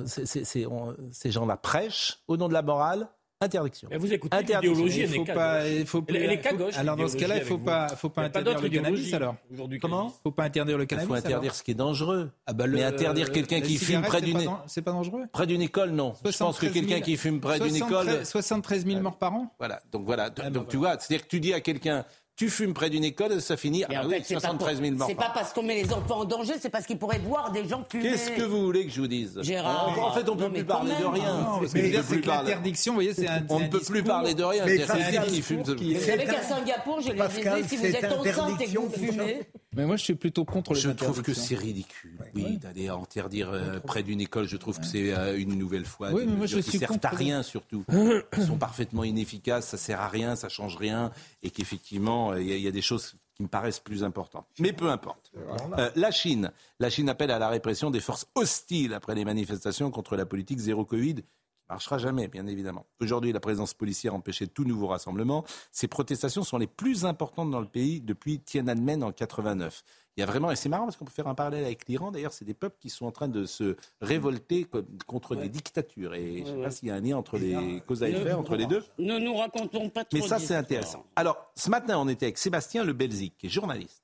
ces gens-là prêchent, au nom de la morale, interdiction. Mais vous écoutez l'idéologie, elle, faut pas, il faut elle, est gauche. Alors dans ce cas-là, il ne faut pas, faut pas interdire le cannabis alors. Comment Il ne faut pas interdire le cannabis. Il faut interdire ce qui est dangereux. Ah bah Mais interdire quelqu'un qui fume près d'une c'est pas dangereux. Près d'une école, non. Je pense que quelqu'un qui fume près d'une école. 73 000 morts par an. Voilà. Donc voilà. Ah, donc tu vois, c'est-à-dire que tu dis à quelqu'un tu fumes près d'une école, ça finit à 73 000 morts. C'est pas parce qu'on met les enfants en danger, c'est parce qu'ils pourraient voir des gens fumer. Qu'est-ce que vous voulez que je vous dise Gérard. En fait, on ne peut plus parler de rien. C'est l'interdiction, vous voyez, c'est un. On ne peut plus parler de rien. C'est qui fume. Vous savez qu'à Singapour, je l'ai dit, si vous êtes enceinte et que vous fumez. Mais moi, je suis plutôt contre les Je trouve que c'est ridicule, oui, d'aller interdire euh, près d'une école. Je trouve que c'est euh, une nouvelle fois. Oui, mais moi, je suis servent à rien, surtout. <clears throat> Ils sont parfaitement inefficaces, ça sert à rien, ça change rien, et qu'effectivement, il y, a des choses qui me paraissent plus importantes. Mais peu importe. Euh, la Chine. La Chine appelle à la répression des forces hostiles après les manifestations contre la politique zéro Covid marchera jamais, bien évidemment. Aujourd'hui, la présence policière empêchait tout nouveau rassemblement. Ces protestations sont les plus importantes dans le pays depuis Tiananmen en 89. Il y a vraiment, et c'est marrant parce qu'on peut faire un parallèle avec l'Iran. D'ailleurs, c'est des peuples qui sont en train de se révolter contre des dictatures. Et je ne sais pas s'il y a un lien entre les causes à effet, entre les deux. Ne nous racontons pas trop. Mais ça, c'est intéressant. Alors, ce matin, on était avec Sébastien Le Belzic, qui est journaliste,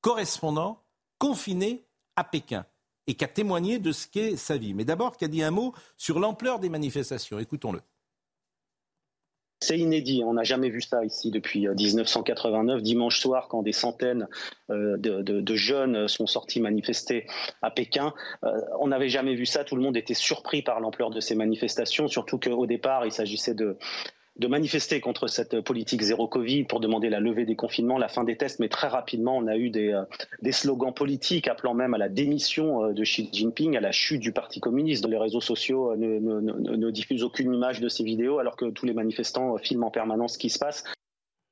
correspondant, confiné à Pékin et qui a témoigné de ce qu'est sa vie. Mais d'abord, qui a dit un mot sur l'ampleur des manifestations. Écoutons-le. C'est inédit, on n'a jamais vu ça ici depuis 1989. Euh, Dimanche soir, quand des centaines euh, de, jeunes sont sortis manifester à Pékin, euh, on n'avait jamais vu ça. Tout le monde était surpris par l'ampleur de ces manifestations, surtout qu'au départ, il s'agissait de, de manifester contre cette politique zéro Covid pour demander la levée des confinements, la fin des tests, mais très rapidement, on a eu des, euh, des slogans politiques appelant même à la démission euh, de Xi Jinping, à la chute du Parti communiste. Les réseaux sociaux euh, ne, ne, ne, diffusent aucune image de ces vidéos alors que tous les manifestants filment en permanence ce qui se passe.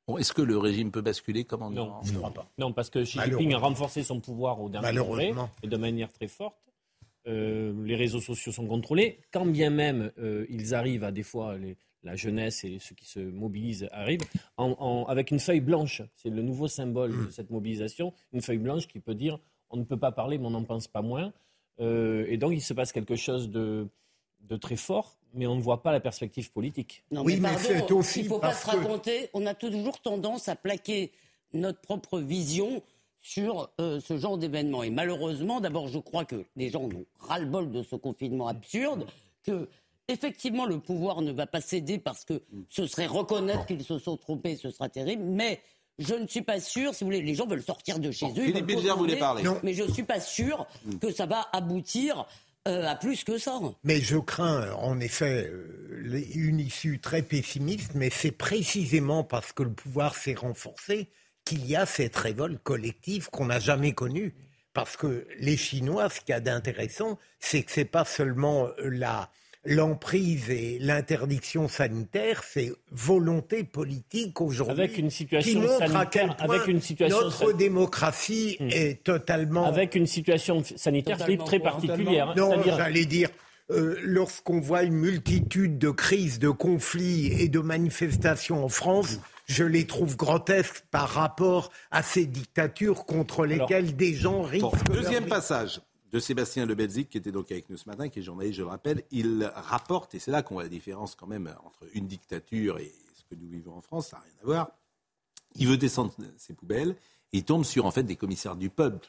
Bon, Est-ce que le régime peut basculer comme on Non, je ne crois pas. Non, parce que Xi Jinping a renforcé son pouvoir au dernier moment et de manière très forte. les réseaux sociaux sont contrôlés, quand bien même ils arrivent à des fois les, la jeunesse et ceux qui se mobilisent arrivent, avec une feuille blanche. C'est le nouveau symbole de cette mobilisation, une feuille blanche qui peut dire on ne peut pas parler, mais on n'en pense pas moins. Euh, et donc il se passe quelque chose de, très fort, mais on ne voit pas la perspective politique. Non, oui, mais, c'est aussi. Il ne faut pas se raconter. On a toujours tendance à plaquer notre propre vision sur euh, ce genre d'événement. Et malheureusement, d'abord, je crois que les gens ont ras-le-bol de ce confinement absurde, que effectivement, le pouvoir ne va pas céder parce que ce serait reconnaître qu'ils se sont trompés, ce sera terrible, mais je ne suis pas sûr, si vous voulez, les gens veulent sortir de chez eux. Philippe Bilger voulait parler. Mais je ne suis pas sûr hmm. que ça va aboutir euh, à plus que ça. Mais je crains, en effet, euh, une issue très pessimiste, mais c'est précisément parce que le pouvoir s'est renforcé qu'il y a cette révolte collective qu'on n'a jamais connue. Parce que les Chinois, ce qu'il y a d'intéressant, c'est que ce n'est pas seulement la l'emprise et l'interdiction sanitaire, c'est volonté politique aujourd'hui. Avec une situation sanitaire, avec une situation notre démocratie hmm. est totalement. Avec une situation sanitaire très particulière. Non, j'allais dire. Euh, lorsqu'on voit une multitude de crises, de conflits et de manifestations en France, je les trouve grotesques par rapport à ces dictatures contre lesquelles des gens risquent. deuxième passage de Sébastien Lebelzik, qui était donc avec nous ce matin, qui est journaliste, je le rappelle. Il rapporte, et c'est là qu'on voit la différence quand même entre une dictature et ce que nous vivons en France, ça n'a rien à voir. Il veut descendre ses poubelles et il tombe sur en fait des commissaires du peuple.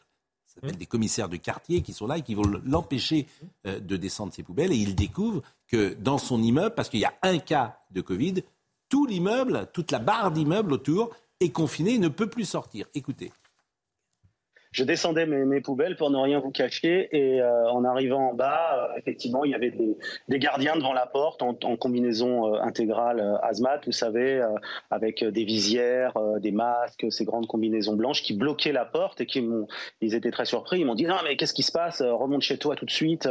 Ça s'appelle mmh. des commissaires de quartier qui sont là et qui vont l'empêcher euh, de descendre ses poubelles. Et il découvre que dans son immeuble, parce qu'il y a un cas de Covid, tout l'immeuble, toute la barre d'immeubles autour est confinée et ne peut plus sortir. Écoutez je descendais mes, poubelles pour ne rien vous cacher et euh, en arrivant en bas, euh, effectivement, il y avait des, gardiens devant la porte en, combinaison euh, intégrale hazmat, vous savez, avec des visières, des masques, ces grandes combinaisons blanches qui bloquaient la porte et qui m'ont, ils étaient très surpris. Ils m'ont dit non mais qu'est-ce qui se passe? Remonte chez toi tout de suite.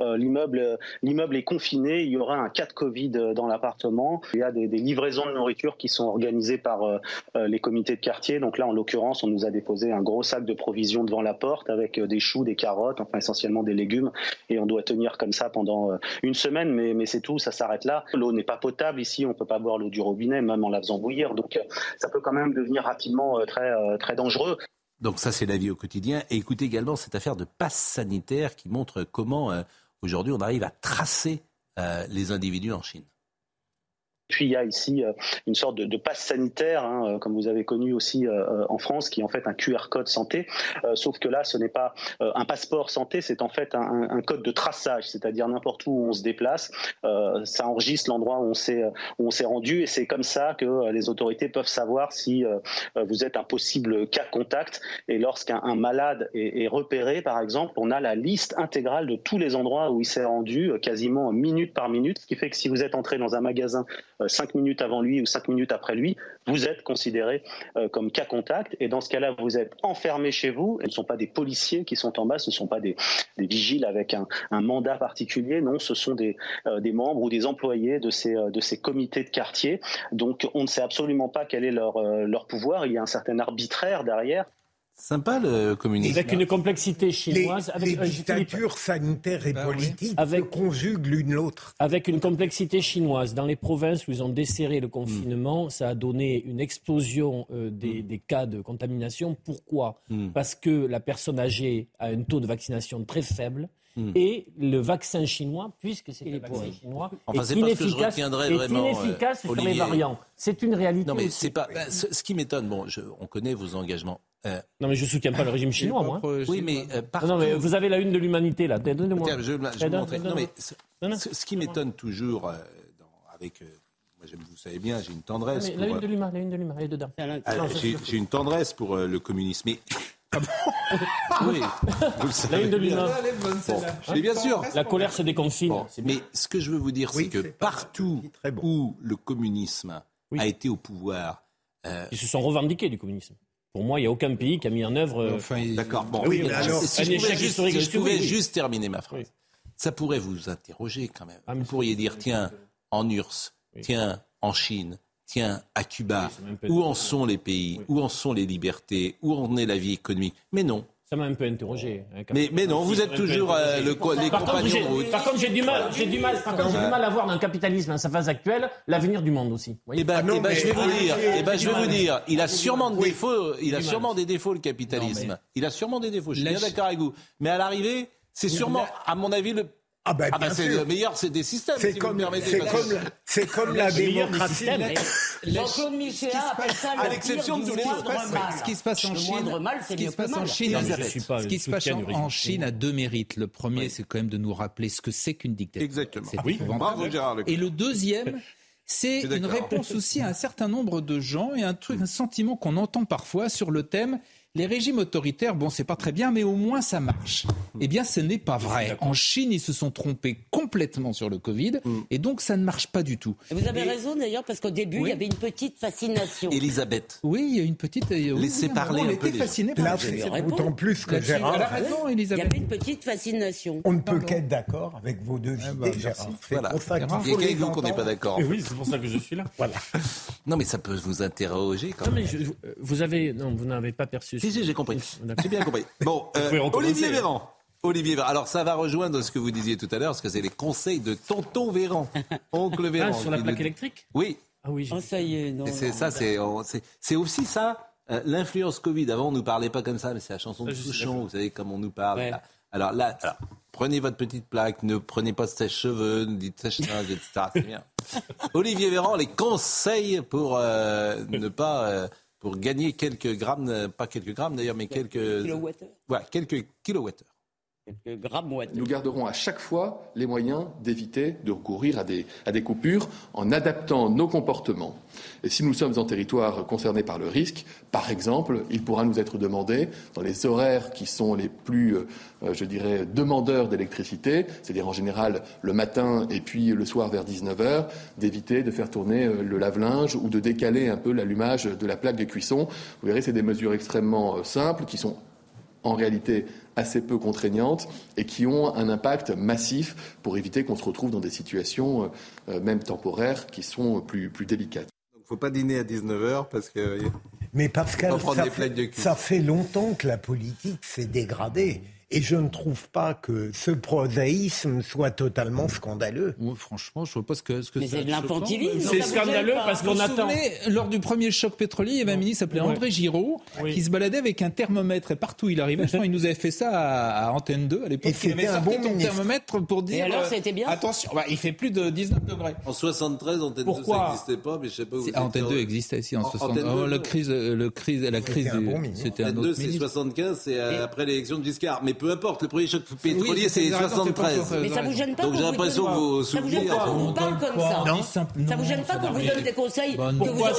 l'immeuble, l'immeuble est confiné. Il y aura un cas de Covid dans l'appartement. Il y a des, des, livraisons de nourriture qui sont organisées par les comités de quartier. Donc là, en l'occurrence, on nous a déposé un gros sac de provisions devant la porte avec euh, des choux, des carottes, enfin essentiellement des légumes. Et on doit tenir comme ça pendant euh, une semaine, mais, c'est tout, ça s'arrête là. L'eau n'est pas potable ici, on peut pas boire l'eau du robinet, même en la faisant bouillir. Donc euh, ça peut quand même devenir rapidement très, très dangereux. Donc ça, c'est la vie au quotidien. Et écoutez également cette affaire de passe sanitaire qui montre comment aujourd'hui on arrive à tracer les individus en Chine. Puis il y a ici euh, une sorte de, passe sanitaire, hein, euh, comme vous avez connu aussi euh, en France, qui est en fait un QR code santé. sauf que là, ce n'est pas un passeport santé, c'est en fait un, un, code de traçage, c'est-à-dire n'importe où on se déplace, ça enregistre l'endroit où on s'est on s'est rendu, et c'est comme ça que les autorités peuvent savoir si vous êtes un possible cas contact. Et lorsqu'un malade est, repéré, par exemple, on a la liste intégrale de tous les endroits où il s'est rendu, quasiment minute par minute, ce qui fait que si vous êtes entré dans un magasin euh, cinq minutes avant lui ou cinq minutes après lui, vous êtes considéré euh, comme cas contact. Et dans ce cas-là, vous êtes enfermé chez vous. Ce ne sont pas des policiers qui sont en bas, ce ne sont pas des, vigiles avec un, mandat particulier. Non, ce sont des, euh, des membres ou des employés de ces, de ces comités de quartier. Donc on ne sait absolument pas quel est leur, leur pouvoir. Il y a un certain arbitraire derrière. Sympa le communisme. Avec une complexité chinoise. Les, avec, dictatures sanitaires et ben politiques avec, se conjuguent l'une l'autre. Avec une complexité chinoise. Dans les provinces où ils ont desserré le confinement, mm. ça a donné une explosion euh, des, mm. des, cas de contamination. Pourquoi? Mm. Parce que la personne âgée a un taux de vaccination très faible. Et le vaccin chinois, puisque c'est un vaccin chinois, enfin, est, inefficace, est vraiment, inefficace sur les variants. C'est une réalité. Non, mais c'est pas. Ben, ce, qui m'étonne, bon, je, on connaît vos engagements euh, non, mais je soutiens pas le régime chinois, moi. Oui, mais euh, Non, mais vous avez la une de l'humanité, là. Donnez-moi. Je, je Non, mais ce, qui m'étonne toujours, euh, avec. moi, vous savez bien, j'ai une tendresse. la une de l'humain, la une de l'humain, elle est dedans. j'ai une tendresse pour le communisme. Mais. Ah bon oui, vous le savez. La une de l'humain. mais bien sûr. La colère se déconfine. mais ce que je veux vous dire, c'est que partout où le communisme a été au pouvoir. Ils se sont revendiqués du communisme. Pour moi, il n'y a aucun pays qui a mis en œuvre. Euh, enfin, D'accord. Bon, oui, mais alors, si je pouvais, juste, si je pouvais juste, terminer ma phrase, ça pourrait vous interroger quand même. Ah, vous pourriez dire tiens, en URSS, tiens, en Chine, tiens, à Cuba, où en sont les pays, où en sont les libertés, où en est la vie économique? Mais non. Ça m'a un peu interrogé. Hein, mais, mais non, vous êtes toujours euh, le, les par compagnons contre, Par contre, j'ai du mal, j'ai du mal, par contre, j'ai du mal à voir dans le capitalisme, dans sa phase actuelle, l'avenir du monde aussi. Eh ben, ah eh ben je vais vous dire, eh ben, je vais vous dire, il a sûrement des défauts, il a sûrement des défauts le capitalisme. Il a sûrement des défauts. Je suis bien d'accord avec vous. Mais à l'arrivée, c'est sûrement, à mon avis, le ah ben, ah ben c'est le meilleur, c'est des systèmes. C'est comme, c'est comme, c'est comme la démocratie. Jean-Claude Michéa appelle ça le à l'exception de tous les Ce qui se passe en Chine, ce qui se passe en Chine, ce qui se passe en Chine a deux mérites. Le premier, c'est quand même de nous rappeler ce que c'est qu'une dictature. Exactement. Oui. Bravo Gérard. Et le deuxième. C'est une réponse aussi à un certain nombre de gens et un truc, un sentiment qu'on entend parfois sur le thème les régimes autoritaires, bon, c'est pas très bien, mais au moins ça marche. Eh bien, ce n'est pas vrai. En Chine, ils se sont trompés complètement sur le Covid, mm. et donc ça ne marche pas du tout. vous avez raison d'ailleurs, parce qu'au début, il y avait une petite fascination. Elisabeth. Oui, il y a une petite. Euh, Laissez parler on était fasciné par d'autant plus que Gérard. Elle a raison, Elisabeth. Il y avait une petite fascination. On ne peut qu'être d'accord avec vos deux ah, idées, Gérard. Voilà. Il y a qu'on n'est pas d'accord. Oui, c'est pour ça que je suis là. Voilà. Non, mais ça peut vous interroger quand même. vous avez, non, vous n'avez pas perçu. Si, si, j'ai compris. J'ai bien compris. <laughs> Bon, euh, Olivier Véran. Olivier Véran. Alors, ça va rejoindre ce que vous disiez tout à l'heure, parce que c'est les conseils de Tonton Véran, <laughs> Oncle ah, Véran. Ah, sur la plaque électrique Oui. Ah oui. Oh, ça y est, non. C'est ça, c'est aussi ça. Euh, l'influence Covid. Avant, on nous parlait pas comme ça, mais c'est la chanson de Souchon. Vous savez comme on nous parle. Alors là, prenez votre petite plaque, ne prenez pas de sèche-cheveux, ne dites sèche-linge, <laughs> etc. C'est bien. Olivier Véran, les conseils pour euh, ne pas pour gagner quelques grammes, euh, pas quelques grammes d'ailleurs, mais quelques, kilowattheures. Voilà, quelques kilowattheures. Nous garderons à chaque fois les moyens d'éviter de recourir à des, coupures en adaptant nos comportements. Et si nous sommes en territoire concerné par le risque, par exemple, il pourra nous être demandé, dans les horaires qui sont les plus, euh, je dirais, demandeurs d'électricité, c'est-à-dire en général le matin et puis le soir vers 19h, d'éviter de faire tourner euh, le lave-linge ou de décaler un peu l'allumage de la plaque de cuisson. Vous verrez, c'est des mesures extrêmement euh, simples qui sont en réalité assez peu contraignantes et qui ont un impact massif pour éviter qu'on se retrouve dans des situations, euh, même temporaires, qui sont plus, plus délicates. Il ne faut pas dîner à 19h parce que... Mais Pascal, ça fait, ça fait longtemps que la politique s'est dégradée. Et je ne trouve pas que ce prosaïsme soit totalement scandaleux. franchement, je ne vois pas ce que, ce que c'est. de l'infantilisme. C'est scandaleux parce qu'on attend. lors du premier choc pétrolier, il y avait un ministre qui s'appelait André Giraud qui se baladait avec un thermomètre et partout où il arrivait. Je il nous avait fait ça à, Antenne 2 à l'époque. Il avait un bon thermomètre pour dire. Et alors, c'était bien. Attention, bah, il fait plus de 19 degrés. En 73, Antenne 2 ça n'existait pas, mais je sais pas où. Antenne 2 existait aussi en, 73. Oh, la crise, le crise, la crise. C'était un autre. Antenne 2, c'est 75, c'est après l'élection de Giscard. Mais peu importe, le premier choc pétrolier, c'est 73. Mais ça vous gêne pas Donc j'ai l'impression que vous Ça vous gêne pas qu'on vous parle comme ça Ça vous gêne pas qu'on vous donne des conseils Pourquoi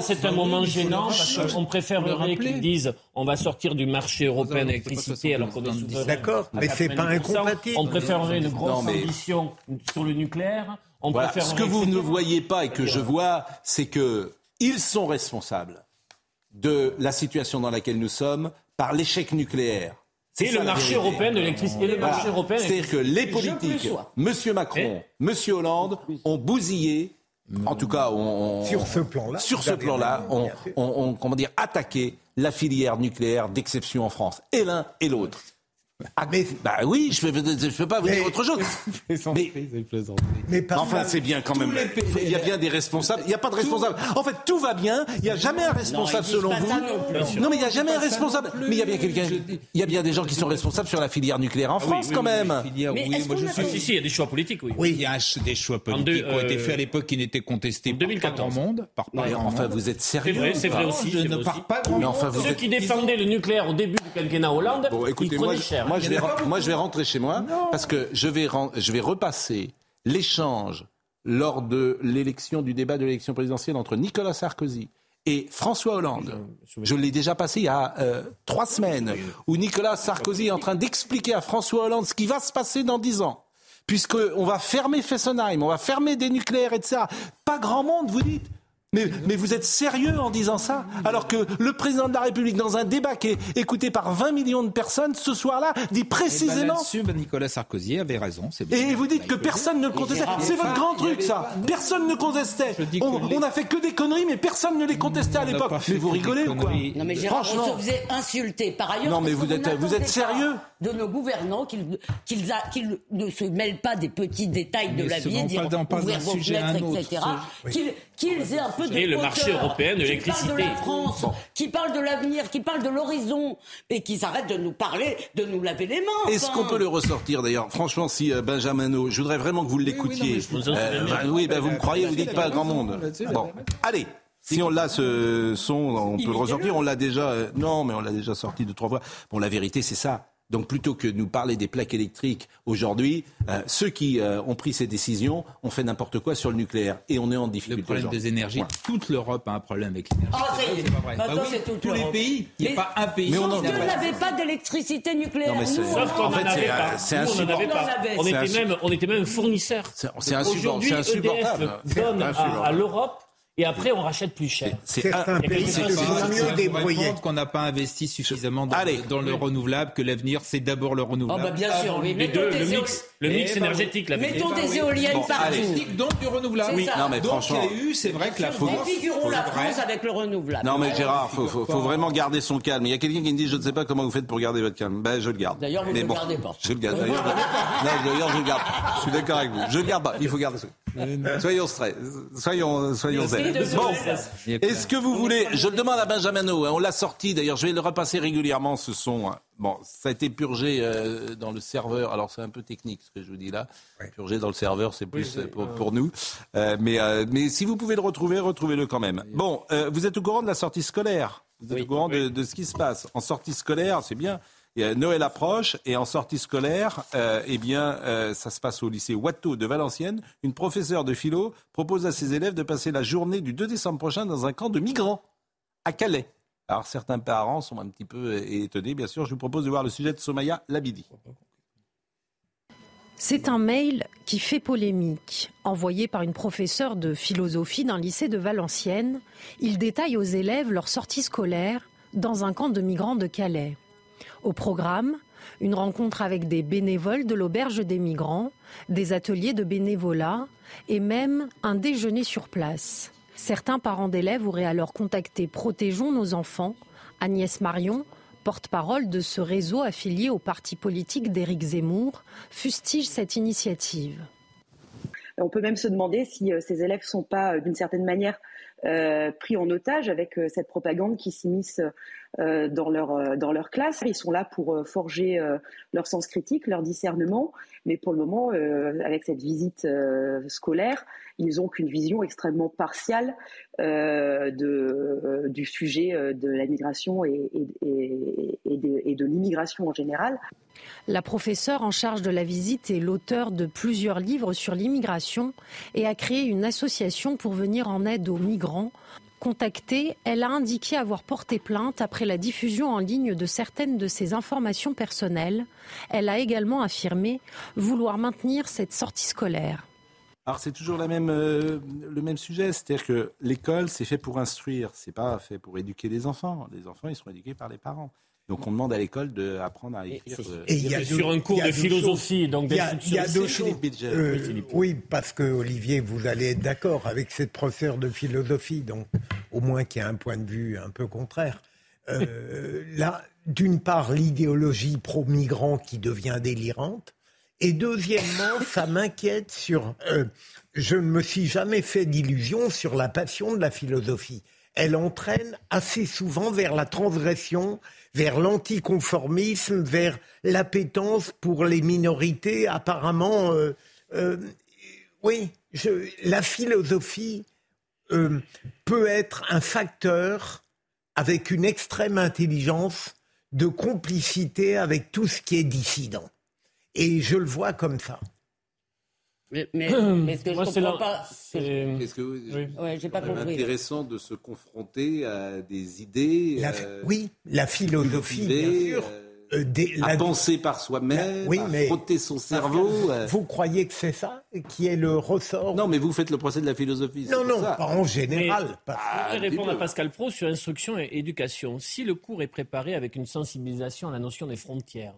c'est un moment gênant Parce qu'on préférerait qu'ils disent on va sortir du marché européen d'électricité alors qu'on est souverain. D'accord, mais c'est pas incompatible. On préférerait une grosse ambition sur le nucléaire. Ce que vous ne voyez pas et que je vois, c'est que ils sont responsables de la situation dans laquelle nous sommes par l'échec nucléaire. C'est le marché européen de l'électricité. Le marché européen. C'est-à-dire que les politiques, M. Macron, M. Hollande, ont bousillé. En tout cas, on, sur ce plan-là, sur ce plan-là, on, on, comment dire, attaqué la filière nucléaire d'exception en France. Et l'un et l'autre. Ah, mais, bah oui, je ne peux, peux, pas vous dire autre chose. <laughs> mais, mais enfin, c'est bien quand même. Il y a bien des responsables. Il n'y a pas de responsable. En fait, tout va bien. Il n'y a jamais un responsable selon vous. Non, mais il n'y a jamais un responsable. Mais il y a bien quelqu'un. Il y a bien des gens qui sont responsables sur la filière nucléaire en ah France quand même. Mais moi je suis. Si, il y a des choix politiques, oui. Oui, il y a des choix politiques qui ont été faits à l'époque qui n'étaient contestés par grand monde. Enfin, vous êtes sérieux C'est vrai aussi. Je ne pars pas Ceux qui défendaient le nucléaire au début du quinquennat Hollande, ils prenaient cher moi, je vais, moi, je vais rentrer chez moi parce que je vais, je vais repasser l'échange lors de l'élection, du débat de l'élection présidentielle entre Nicolas Sarkozy et François Hollande. Je l'ai déjà passé il y a euh, trois semaines, où Nicolas Sarkozy est en train d'expliquer à François Hollande ce qui va se passer dans dix ans. Puisqu'on va fermer Fessenheim, on va fermer des nucléaires, etc. Pas grand monde, vous dites. Mais, mais, vous êtes sérieux en disant ça Alors que le président de la République, dans un débat qui est écouté par 20 millions de personnes, ce soir-là, dit précisément... Eh ben Nicolas Sarkozy avait raison. Et vous dites que personne ne le contestait. C'est votre grand truc, ça. Personne ne contestait. On, on, a fait que des conneries, mais personne ne les contestait à l'époque. Mais vous rigolez ou quoi Non mais Gérard, Franchement... on se faisait insulter. Par ailleurs, non mais vous êtes, vous êtes sérieux de nos gouvernants qu'ils qu'ils ne se mêlent pas des petits détails de la vie, dire ouvrir vos fenêtres, etc. Qu'ils aient un peu de Et le marché européen de l'électricité. Qui parle de la France, qui parle de l'avenir, qui parle de l'horizon, et qu'ils arrêtent de nous parler, de nous laver les mains. Est-ce qu'on peut le ressortir d'ailleurs? Franchement, si euh, Benjamin je voudrais vraiment que vous l'écoutiez. Oui, ben, vous me croyez, vous dites pas à grand monde. Bon, allez. Si on l'a ce son, on peut le ressortir. On l'a déjà. Euh, non, mais on l'a déjà sorti deux trois fois. Bon, la vérité, c'est ça. Donc plutôt que de nous parler des plaques électriques aujourd'hui, euh, ceux qui euh, ont pris ces décisions ont fait n'importe quoi sur le nucléaire et on est en difficulté. Le problème des énergies, toute l'Europe a un problème avec l'énergie. Oh, c'est pas vrai. Bah tous les pays, il n'y a pas un pays. Mais on n'avait pas d'électricité nucléaire. Non, Sauf qu'on en avait pas. C'est On était même, on était même fournisseur. C'est insupportable. EDF donne à l'Europe et après on rachète plus cher. C'est un pays qui mieux débrouillé. qu'on n'a pas investi suffisamment dans, dans le renouvelable, que l'avenir c'est d'abord le renouvelable. Oh bah bien sûr, oui. Les deux, le mix, le mix énergétique. La mettons des éoliennes partout. Donc du renouvelable. Oui, non mais donc il y a eu, c'est vrai que la France. Défigurons la France avec le renouvelable. Non mais Gérard, faut, faut, faut vraiment garder son calme. Il y a quelqu'un qui me dit, je ne sais pas comment vous faites pour garder votre calme. Ben je le garde. D'ailleurs vous ne le gardez pas. Je le garde. D'ailleurs je le garde. Je suis d'accord avec vous. Je le garde pas. Il faut garder. Soyons stress. Soyons soyons zen. Bon. Est-ce que vous voulez Je le demande à Benjamin hein, on l'a sorti d'ailleurs, je vais le repasser régulièrement ce son. Hein. Bon, ça a été purgé euh, dans le serveur. Alors c'est un peu technique ce que je vous dis là. Purgé dans le serveur, c'est plus euh, pour, nous. Euh, mais, mais si vous pouvez le retrouver, retrouvez-le quand même. Bon, vous êtes au courant de la sortie scolaire? Vous êtes au courant de, de ce qui se passe? En sortie scolaire, c'est bien. Noël approche et en sortie scolaire, euh, eh bien, euh, ça se passe au lycée Watteau de Valenciennes. Une professeure de philo propose à ses élèves de passer la journée du 2 décembre prochain dans un camp de migrants à Calais. Alors certains parents sont un petit peu étonnés, bien sûr. Je vous propose de voir le sujet de Somaya Labidi. C'est un mail qui fait polémique, envoyé par une professeure de philosophie d'un lycée de Valenciennes. Il détaille aux élèves leur sortie scolaire dans un camp de migrants de Calais. Au programme, une rencontre avec des bénévoles de l'auberge des migrants, des ateliers de bénévolat et même un déjeuner sur place. Certains parents d'élèves auraient alors contacté Protégeons nos enfants. Agnès Marion, porte-parole de ce réseau affilié au parti politique d'Éric Zemmour, fustige cette initiative. On peut même se demander si euh, ces élèves ne sont pas, euh, d'une certaine manière, euh, pris en otage avec cette propagande qui s'immisce dans leur euh, dans leur classe. Ils sont là pour euh, forger leur sens critique, leur discernement, mais pour le moment, avec cette visite scolaire, ils n'ont qu'une vision extrêmement partiale du sujet de la migration et de l'immigration en général. La professeure en charge de la visite est l'auteur de plusieurs livres sur l'immigration et a créé une association pour venir en aide aux migrants Contactée, elle a indiqué avoir porté plainte après la diffusion en ligne de certaines de ses informations personnelles. Elle a également affirmé vouloir maintenir cette sortie scolaire. Alors c'est toujours la même, euh, le même sujet, c'est-à-dire que l'école c'est fait pour instruire, c'est pas fait pour éduquer les enfants. Les enfants ils sont éduqués par les parents. Donc on demande à l'école d'apprendre à écrire. Et, il y a sur un cours de philosophie, donc Il y a, deux choses. Euh, oui, parce que Olivier, vous allez être d'accord avec cette professeure de philosophie, donc au moins qui a un point de vue un peu contraire. euh, d'une part, l'idéologie pro-migrant qui devient délirante, et deuxièmement, ça m'inquiète sur... Euh, je ne me suis jamais fait d'illusions sur la passion de la philosophie. Elle entraîne assez souvent vers la transgression, vers l'anticonformisme, vers l'appétence pour les minorités apparemment... Euh, euh, oui, la philosophie peut être un facteur avec une extrême intelligence de complicité avec tout ce qui est dissident. Et je le vois comme ça. Mais, <clears throat> mais, ce que je comprends pas, c'est que pas compris. intéressant de se confronter à des idées. Euh, oui, la philosophie, bien sûr. Euh, euh, à penser par soi-même, oui, à frotter son cerveau. Vous croyez que c'est ça qui est le ressort? Non, mais vous faites le procès de la philosophie. Non, non, pas en général. je vais répondre à Pascal Pro sur instruction et éducation. Si le cours est préparé avec une sensibilisation à la notion des frontières,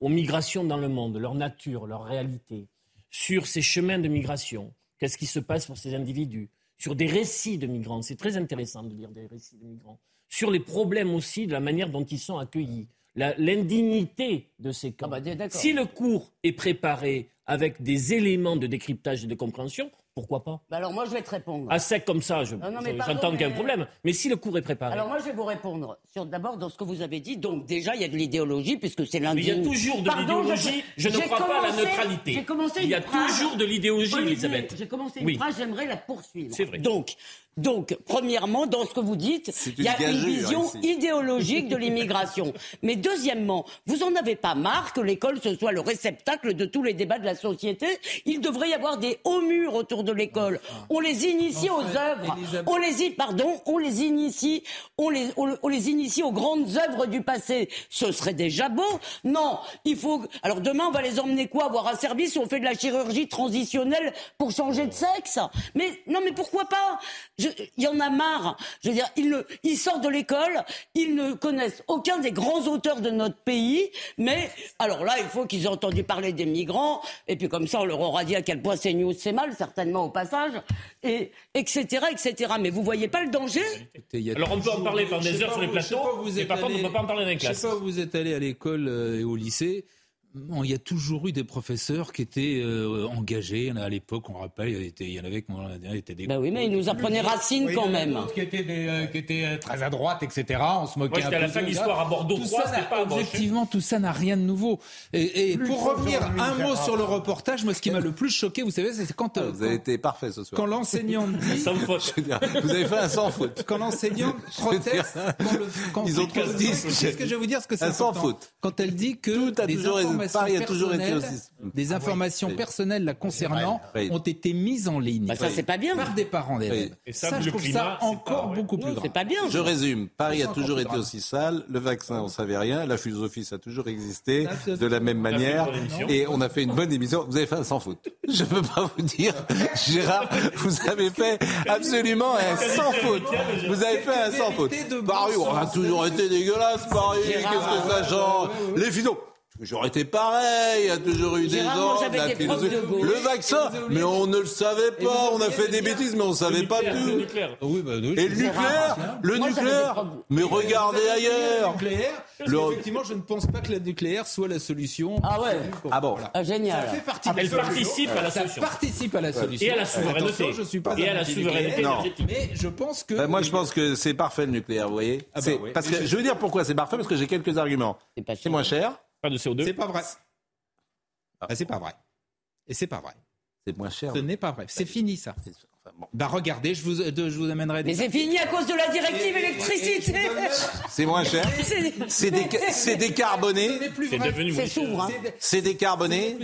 aux migrations dans le monde, leur nature, leur réalité, sur ces chemins de migration, qu'est-ce qui se passe pour ces individus, sur des récits de migrants, c'est très intéressant de lire des récits de migrants, sur les problèmes aussi de la manière dont ils sont accueillis, l'indignité de ces camps. Ah bah, si le cours est préparé avec des éléments de décryptage et de compréhension, pourquoi pas bah Alors moi, je vais te répondre. À sec comme ça, j'entends qu'il y a un problème. Mais si le cours est préparé. Alors moi, je vais vous répondre. D'abord dans ce que vous avez dit. Donc déjà, il y a de l'idéologie puisque c'est lundi. Il y a toujours de l'idéologie. Je, ne crois pas à la neutralité. il y a toujours de l'idéologie, Elisabeth. J'ai commencé une phrase, j'aimerais la poursuivre. C'est vrai. Donc, donc, premièrement, dans ce que vous dites, il y a une vision idéologique de l'immigration. <laughs> Mais deuxièmement, vous n'en avez pas marre que l'école ce soit le réceptacle de tous les débats de la société Il devrait y avoir des hauts murs autour de l'école. On les initie aux œuvres. On les y, pardon, on les initie, on les, on, les initie aux grandes œuvres du passé. Ce serait déjà beau. Non, il faut. Alors demain, on va les emmener quoi Avoir un service où on fait de la chirurgie transitionnelle pour changer de sexe? Mais non, mais pourquoi pas? Il y en a marre. Je veux dire, ils, sortent de l'école, ils ne connaissent aucun des grands auteurs de notre pays, mais alors là, il faut qu'ils aient entendu parler des migrants, et puis comme ça, on leur aura dit à quel point c'est news, c'est mal, certainement au passage, et etc., etc. Mais vous voyez pas le danger? Alors on peut en parler pendant des heures sur les plateaux, mais par contre, on ne peut pas en parler dans les classes. Je sais pas où vous êtes allé à l'école euh, et au lycée il y a toujours eu des professeurs qui étaient euh, engagés. À l'époque, on rappelle, il y, était, il y en avait qui étaient des. Ben oui, mais ils nous apprenaient Racine quand même. Qui étaient, euh, qui étaient euh, très à droite, etc. On se moquait Moi, un peu. à la fin de l'histoire à Bordeaux tout 3, ça pas Objectivement, tout ça n'a rien de nouveau. Et, pour revenir un mot sur le reportage, moi, ce qui m'a le plus choqué, vous savez, c'est quand. vous avez été parfait ce soir. Quand l'enseignant <laughs> dit. sans faute. vous avez fait un sans faute. <laughs> Quand l'enseignant proteste. <laughs> Quand Ils ont tous dit. Qu'est-ce que je vais vous dire ce que c'est Un sans faute. Quand elle dit que. Tout a toujours Paris a toujours été des ah informations personnelles la concernant ont été mises en ligne. Bah, ça, c'est pas bien. Par des parents d'élèves. Et ça, je trouve ça encore beaucoup plus grave. C'est pas bien. Je résume. Paris a toujours été aussi sale. Le vaccin, on savait rien. La philosophie, ça a toujours existé de la même manière. Et on a fait une bonne émission. Vous avez fait un sans faute. Je peux pas vous dire, Gérard, vous avez fait absolument un sans faute. Vous avez fait un sans faute. Paris, on a toujours été dégueulasse, Paris. Qu'est-ce que ça change? Les physio J'aurais été pareil, il y a toujours eu des gens, la philosophie. Le vaccin, mais on ne le savait pas, on a fait des bêtises, mais on ne savait pas tout. Oui, bah, Et le nucléaire, le nucléaire, mais regardez ailleurs. Effectivement, je ne pense pas que le nucléaire soit la solution. Ah ouais. Ah bon. Ah, génial. Ça fait partie Elle participe à la solution. participe à la solution. Et à la souveraineté. je suis pas Et à la souveraineté énergétique. Mais je pense que. Ben, moi, je pense que c'est parfait le nucléaire, vous voyez. Ah bah parce que je veux dire pourquoi c'est parfait, parce que j'ai quelques arguments. C'est moins cher. Pas de CO2. C'est pas vrai. Ah. c'est pas vrai. Et c'est pas vrai. C'est moins cher. Ce n'est pas vrai. C'est fini ça. Bah regardez, je vous, je vous amènerai des. Mais c'est fini à cause de la directive électricité. C'est moins cher. C'est décarboné. C'est devenu C'est souverain. C'est décarboné.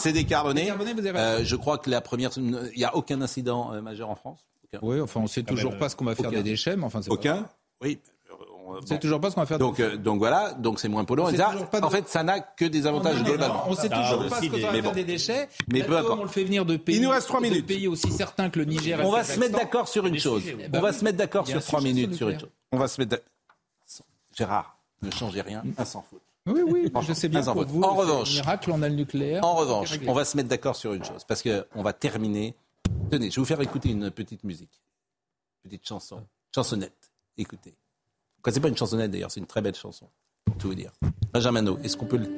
C'est décarboné. Euh, je crois que la première, il n'y a aucun incident euh, majeur en France. Oui, enfin, on sait ah, toujours pas ce qu'on va faire des déchets, mais enfin, aucun. Oui, on sait toujours pas ce qu'on va faire. Donc, euh, donc voilà, donc c'est moins polluant. En fait, ça n'a que des avantages globalement. On sait toujours pas ce qu'on va faire des déchets. Mais peu On le fait venir de pays. Il nous reste trois minutes. Pays aussi certains que le Niger. On va se mettre d'accord sur une chose. On va se mettre d'accord sur trois minutes sur une chose. On va se mettre. Gérard, ne changez rien, un sans faute. Oui, oui, je sais bien pour vous. En revanche, miracle, on a le nucléaire. En revanche, on va se mettre d'accord sur une chose, parce qu'on va terminer. Tenez, je vais vous faire écouter une petite musique, petite chanson, chansonnette. Écoutez c'est pas une chansonnette d'ailleurs, c'est une très belle chanson, pour tout vous dire. Benjamin est-ce qu'on peut le.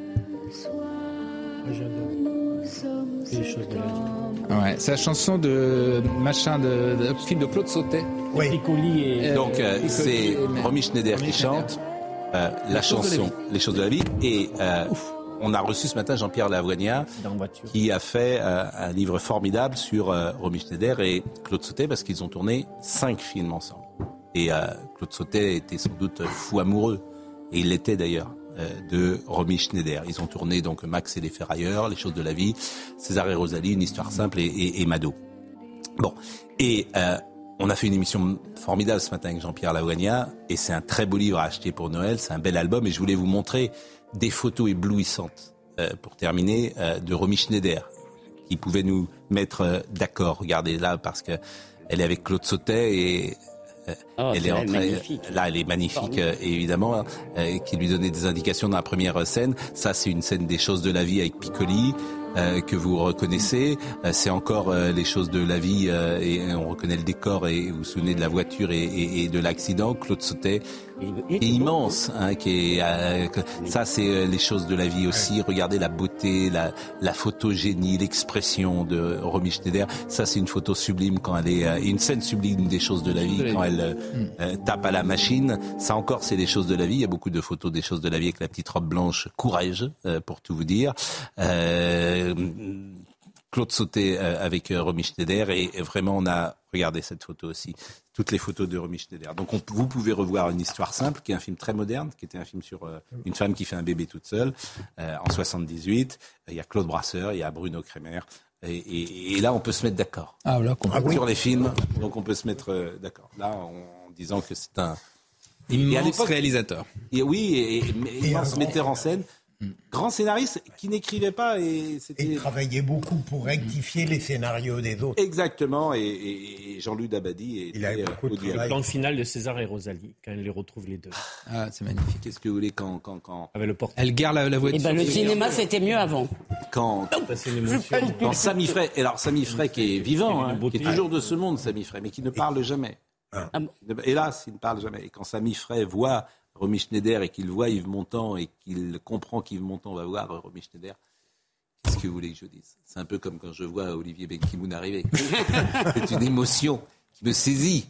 Ouais, c'est la chanson de machin de, de, film de Claude Sautet. Oui. Et... Donc euh, c'est Romy Schneider qui chante euh, la chanson Les choses de la vie et euh, on a reçu ce matin Jean-Pierre Lavoignat qui a fait euh, un livre formidable sur euh, Romy Schneider et Claude Sautet parce qu'ils ont tourné cinq films ensemble. Et euh, Claude Sautet était sans doute fou amoureux et il l'était d'ailleurs de Romy Schneider. Ils ont tourné donc Max et les Ferrailleurs, Les choses de la vie, César et Rosalie, Une histoire simple et, et, et Mado. Bon, et on a fait une émission formidable ce matin avec Jean-Pierre Lavoignat et c'est un très beau livre à acheter pour Noël, c'est un bel album et je voulais vous montrer des photos éblouissantes, euh, pour terminer, euh, de Romy Schneider, qui pouvait nous mettre euh, d'accord. Regardez là, parce que elle est avec Claude Sautet et oh, elle est, entrée, là, elle est magnifique, évidemment, qui lui donnait des indications dans la première scène. Ça, c'est une scène des choses de la vie avec Piccoli. Euh, que vous reconnaissez. Euh, c'est encore euh, les choses de la vie et on reconnaît le décor et vous vous souvenez de la voiture et, et, et de l'accident. Claude Sautet est immense, hein, qui est, ça c'est les choses de la vie aussi. Regardez la beauté, la, la photogénie, l'expression de Romy Schneider. Ça c'est une photo sublime quand elle est, une scène sublime des choses de la vie quand elle tape à la machine. Ça encore c'est des choses de la vie. Il y a beaucoup de photos des choses de la vie avec la petite robe blanche, courage pour tout vous dire. Euh, euh, Claude Sauté euh, avec euh, Romy Schneider et vraiment on a regardé cette photo aussi, toutes les photos de Romy Schneider. Donc vous pouvez revoir une histoire simple qui est un film très moderne, qui était un film sur une femme qui fait un bébé toute seule en 78. Il y a Claude Brasseur, il y a Bruno Kremer. Et, là, on peut se mettre d'accord ah, sur les films. Donc, on peut se mettre d'accord. Là, en, disant que c'est un immense réalisateur. Et, oui, et, et, se mettait en scène. Grand scénariste qui n'écrivait pas et c'était. Il travaillait beaucoup pour rectifier les scénarios des autres. Exactement, et, Jean-Louis Dabadi. Il a eu beaucoup de Le plan final de César et Rosalie, quand elle les retrouve les deux. Ah, c'est magnifique. Qu'est-ce que vous voulez quand. quand, quand... Avec le Elle garde la, voiture. Et eh ben, le cinéma, c'était mieux avant. Quand. quand Samy Frey. Alors, Samy Frey qui est vivant, hein, qui est toujours de ce monde, Samy Frey, mais qui ne parle jamais. Ah. Hélas, il ne parle jamais. Et quand Samy Frey voit Romy Schneider et qu'il voit Yves Montand et qu'il comprend qu'Yves Montand va voir Romy Schneider, qu'est-ce que vous voulez que je dise? C'est un peu comme quand je vois Olivier Benkemoun arriver. <laughs> C'est une émotion qui me saisit.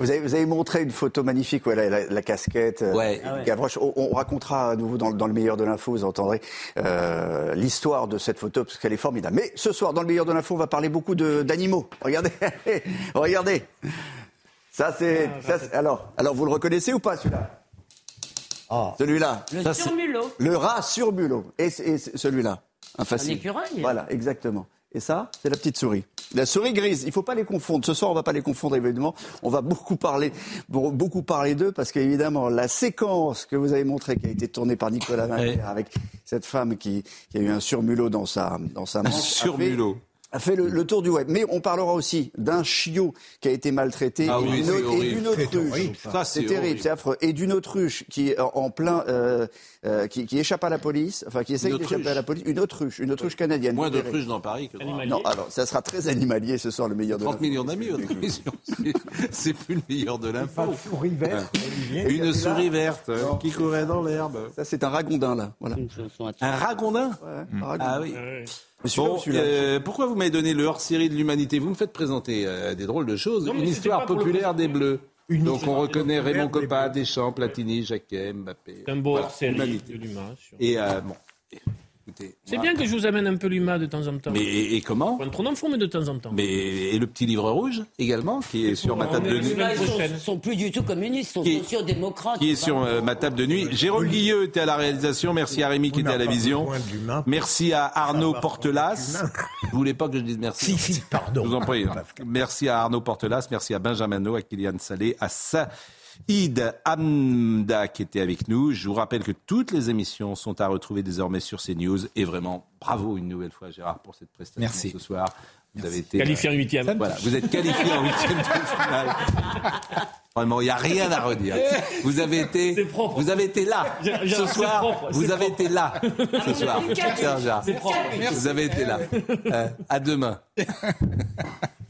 Vous avez, vous avez montré une photo magnifique, ouais, la, casquette. Euh, ouais. Gavroche, on, racontera à nouveau dans, le meilleur de l'info, vous entendrez euh, l'histoire de cette photo parce qu'elle est formidable. Mais ce soir, dans le meilleur de l'info, on va parler beaucoup d'animaux. Regardez, <laughs> regardez. Ça c'est, ah, alors, alors vous le reconnaissez ou pas celui-là? Ah. Celui-là. Le surmulot. Le rat surmulot. Et, et celui-là. Un facile. Un écureuil. Voilà, exactement. Et ça, c'est la petite souris. La souris grise, il ne faut pas les confondre. Ce soir, on ne va pas les confondre, évidemment. On va beaucoup parler, beaucoup parler d'eux, parce qu'évidemment, la séquence que vous avez montrée, qui a été tournée par Nicolas Maire, avec cette femme qui, qui, a eu un surmulot dans sa, dans sa manche. Un surmulot a fait le, tour du web. Mais on parlera aussi d'un chiot qui a été maltraité ah et d'une autruche. C'est terrible, c'est affreux. Et d'une autruche qui est en plein, euh, euh, qui, qui, échappe à la police, enfin qui essaye d'échapper à la police. Une autruche, une autruche canadienne. Moins d'autruches dans Paris que dans Non, alors ça sera très animalier ce soir le meilleur de 30 millions d'amis votre émission. C'est plus le meilleur de l'info. Une souris verte. Une souris verte qui courait dans l'herbe. Ça c'est un ragondin là. Voilà. Un ragondin. Ouais, Ah oui. Bon, euh, pourquoi vous m'avez donné le hors-série de l'humanité? Vous me faites présenter euh, des drôles de choses. une histoire populaire des Bleus. Donc on reconnaît Raymond Coppa, Deschamps, Platini, Jacquet, Mbappé. un beau hors-série de l'humain. Et euh, bon, c'est bien que je vous amène un peu l'humain de temps en temps. Mais et, comment Pas trop d'infos, mais de temps en temps. Mais et le petit livre rouge également, qui est sur ma table de nuit. Ils sont, plus du tout communistes, ils sont sociaux-démocrates. Qui est sur euh, ma table de nuit. Jérôme Guilleux était à la réalisation. Merci à Rémi qui était à la vision. Merci à Arnaud Portelas. Vous voulez pas que je dise merci Si, si, pardon. Je vous en prie. Merci à Arnaud Portelas. Merci à Benjamin No, à Kylian Salé, à ça. Id Amda qui était avec nous. Je vous rappelle que toutes les émissions sont à retrouver désormais sur CNews. Et vraiment, bravo une nouvelle fois, Gérard, pour cette prestation Merci. ce soir. Vous avez été qualifié en huitième. Voilà, vous êtes qualifié en huitième de finale. Vraiment, il n'y a rien à redire. Vous avez été, vous avez été là ce soir. vous avez été là ce soir. Vous avez été là. Euh, à demain. <laughs>